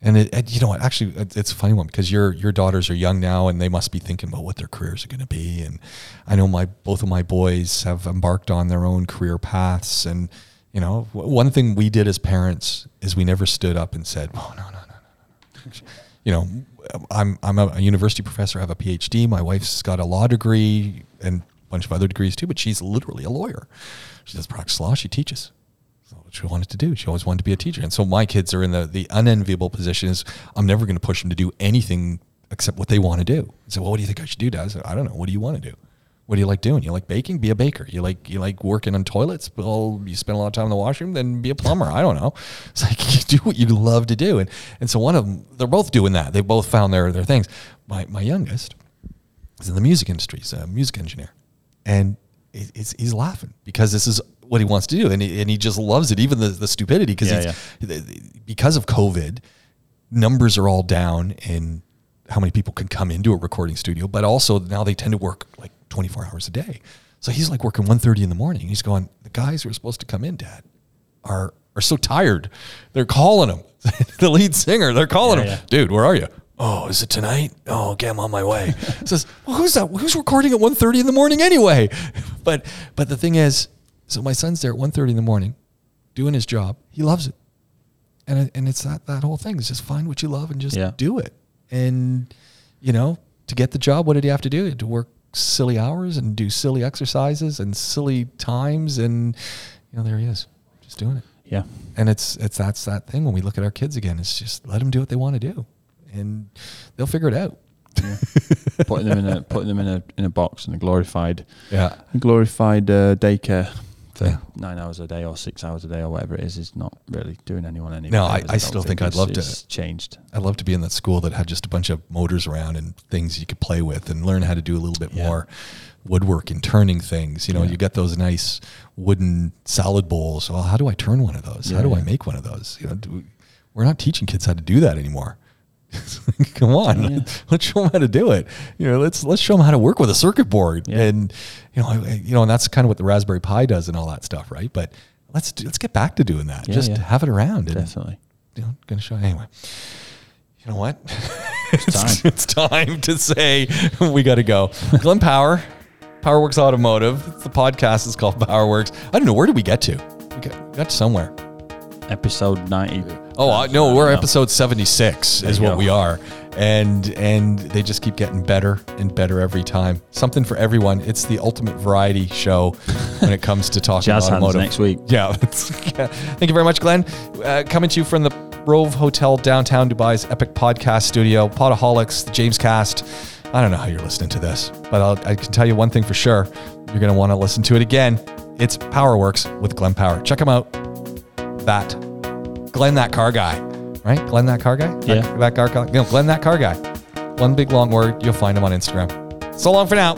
and it, and you know what actually it's a funny one because your your daughters are young now and they must be thinking about what their careers are going to be and I know my both of my boys have embarked on their own career paths and you know one thing we did as parents is we never stood up and said oh no no no no no you know, I'm I'm a university professor. I have a PhD. My wife's got a law degree and a bunch of other degrees too. But she's literally a lawyer. She does practice law. She teaches. She wanted to do. She always wanted to be a teacher. And so my kids are in the the unenviable position is I'm never going to push them to do anything except what they want to do. So well, what do you think I should do, Dad? I said, I don't know. What do you want to do? What do you like doing? You like baking? Be a baker. You like you like working on toilets? Well, you spend a lot of time in the washroom. Then be a plumber. I don't know. It's like you do what you love to do, and and so one of them, they're both doing that. They both found their their things. My my youngest is in the music industry. He's a music engineer, and he- he's, he's laughing because this is what he wants to do, and he, and he just loves it. Even the the stupidity because Yeah, because of COVID, numbers are all down in how many people can come into a recording studio, but also now they tend to work like 24 hours a day. So he's like working 1.30 in the morning. He's going, the guys who are supposed to come in, Dad, are are so tired. They're calling him. the lead singer, they're calling Yeah, him, yeah. dude, where are you? Oh, is it tonight? Oh, okay, I'm on my way. Says, well, who's that? Who's recording at 1.30 in the morning anyway? But but the thing is, so my son's there at 1.30 in the morning, doing his job. He loves it and and it's that that whole thing is just find what you love and just Yeah. do it. And you know, to get the job, what did he have to do? He had to work silly hours and do silly exercises and silly times, and you know, there he is, just doing it. Yeah. And it's it's that's that thing when we look at our kids again. It's just let them do what they want to do, and they'll figure it out. putting them in a putting them in a in a box in a glorified Yeah, glorified uh, daycare for Yeah. nine hours a day or six hours a day or whatever it is is not really doing anyone any. No, I- I still think I'd love to- changed. I'd love to be in that school that had just a bunch of motors around and things you could play with and learn how to do a little bit Yeah. more woodworking, turning things. You know, you get those nice wooden salad bowls. Well, how do I turn one of those? how Yeah, do I make one of those? You know, do we, we're not teaching kids how to do that anymore. Come on, let's show them how to do it. You know, let's let's show them how to work with a circuit board, Yeah. and you know, I- you know, and that's kind of what the Raspberry Pi does and all that stuff, right? But let's do, let's get back to doing that. Yeah, Just yeah. have it around. And, Definitely. you know, gonna show anyway. You know what? time. it's time to say we got to go. Glenn Power, PowerWorks Automotive. The podcast is called PowerWorks. I don't know where did we get to. We got, we got somewhere. Episode 90. Oh uh, no, we're episode seventy six is what go. we are, and and they just keep getting better and better every time. Something for everyone. It's the ultimate variety show when it comes to talking Jazz automotive. next week. Yeah. yeah. Thank you very much, Glenn. Uh, coming to you from the Rove Hotel downtown Dubai's Epic Podcast Studio, Podaholics, the James Cast. I don't know how you're listening to this, but I'll, I can tell you one thing for sure. You're going to want to listen to it again. It's Powerworks with Glenn Power. Check him out. That Glenn, that car guy, right? Glenn, that car guy. Yeah. That, that car guy. No, Glenn, that car guy. One big long word. You'll find him on Instagram. So long for now.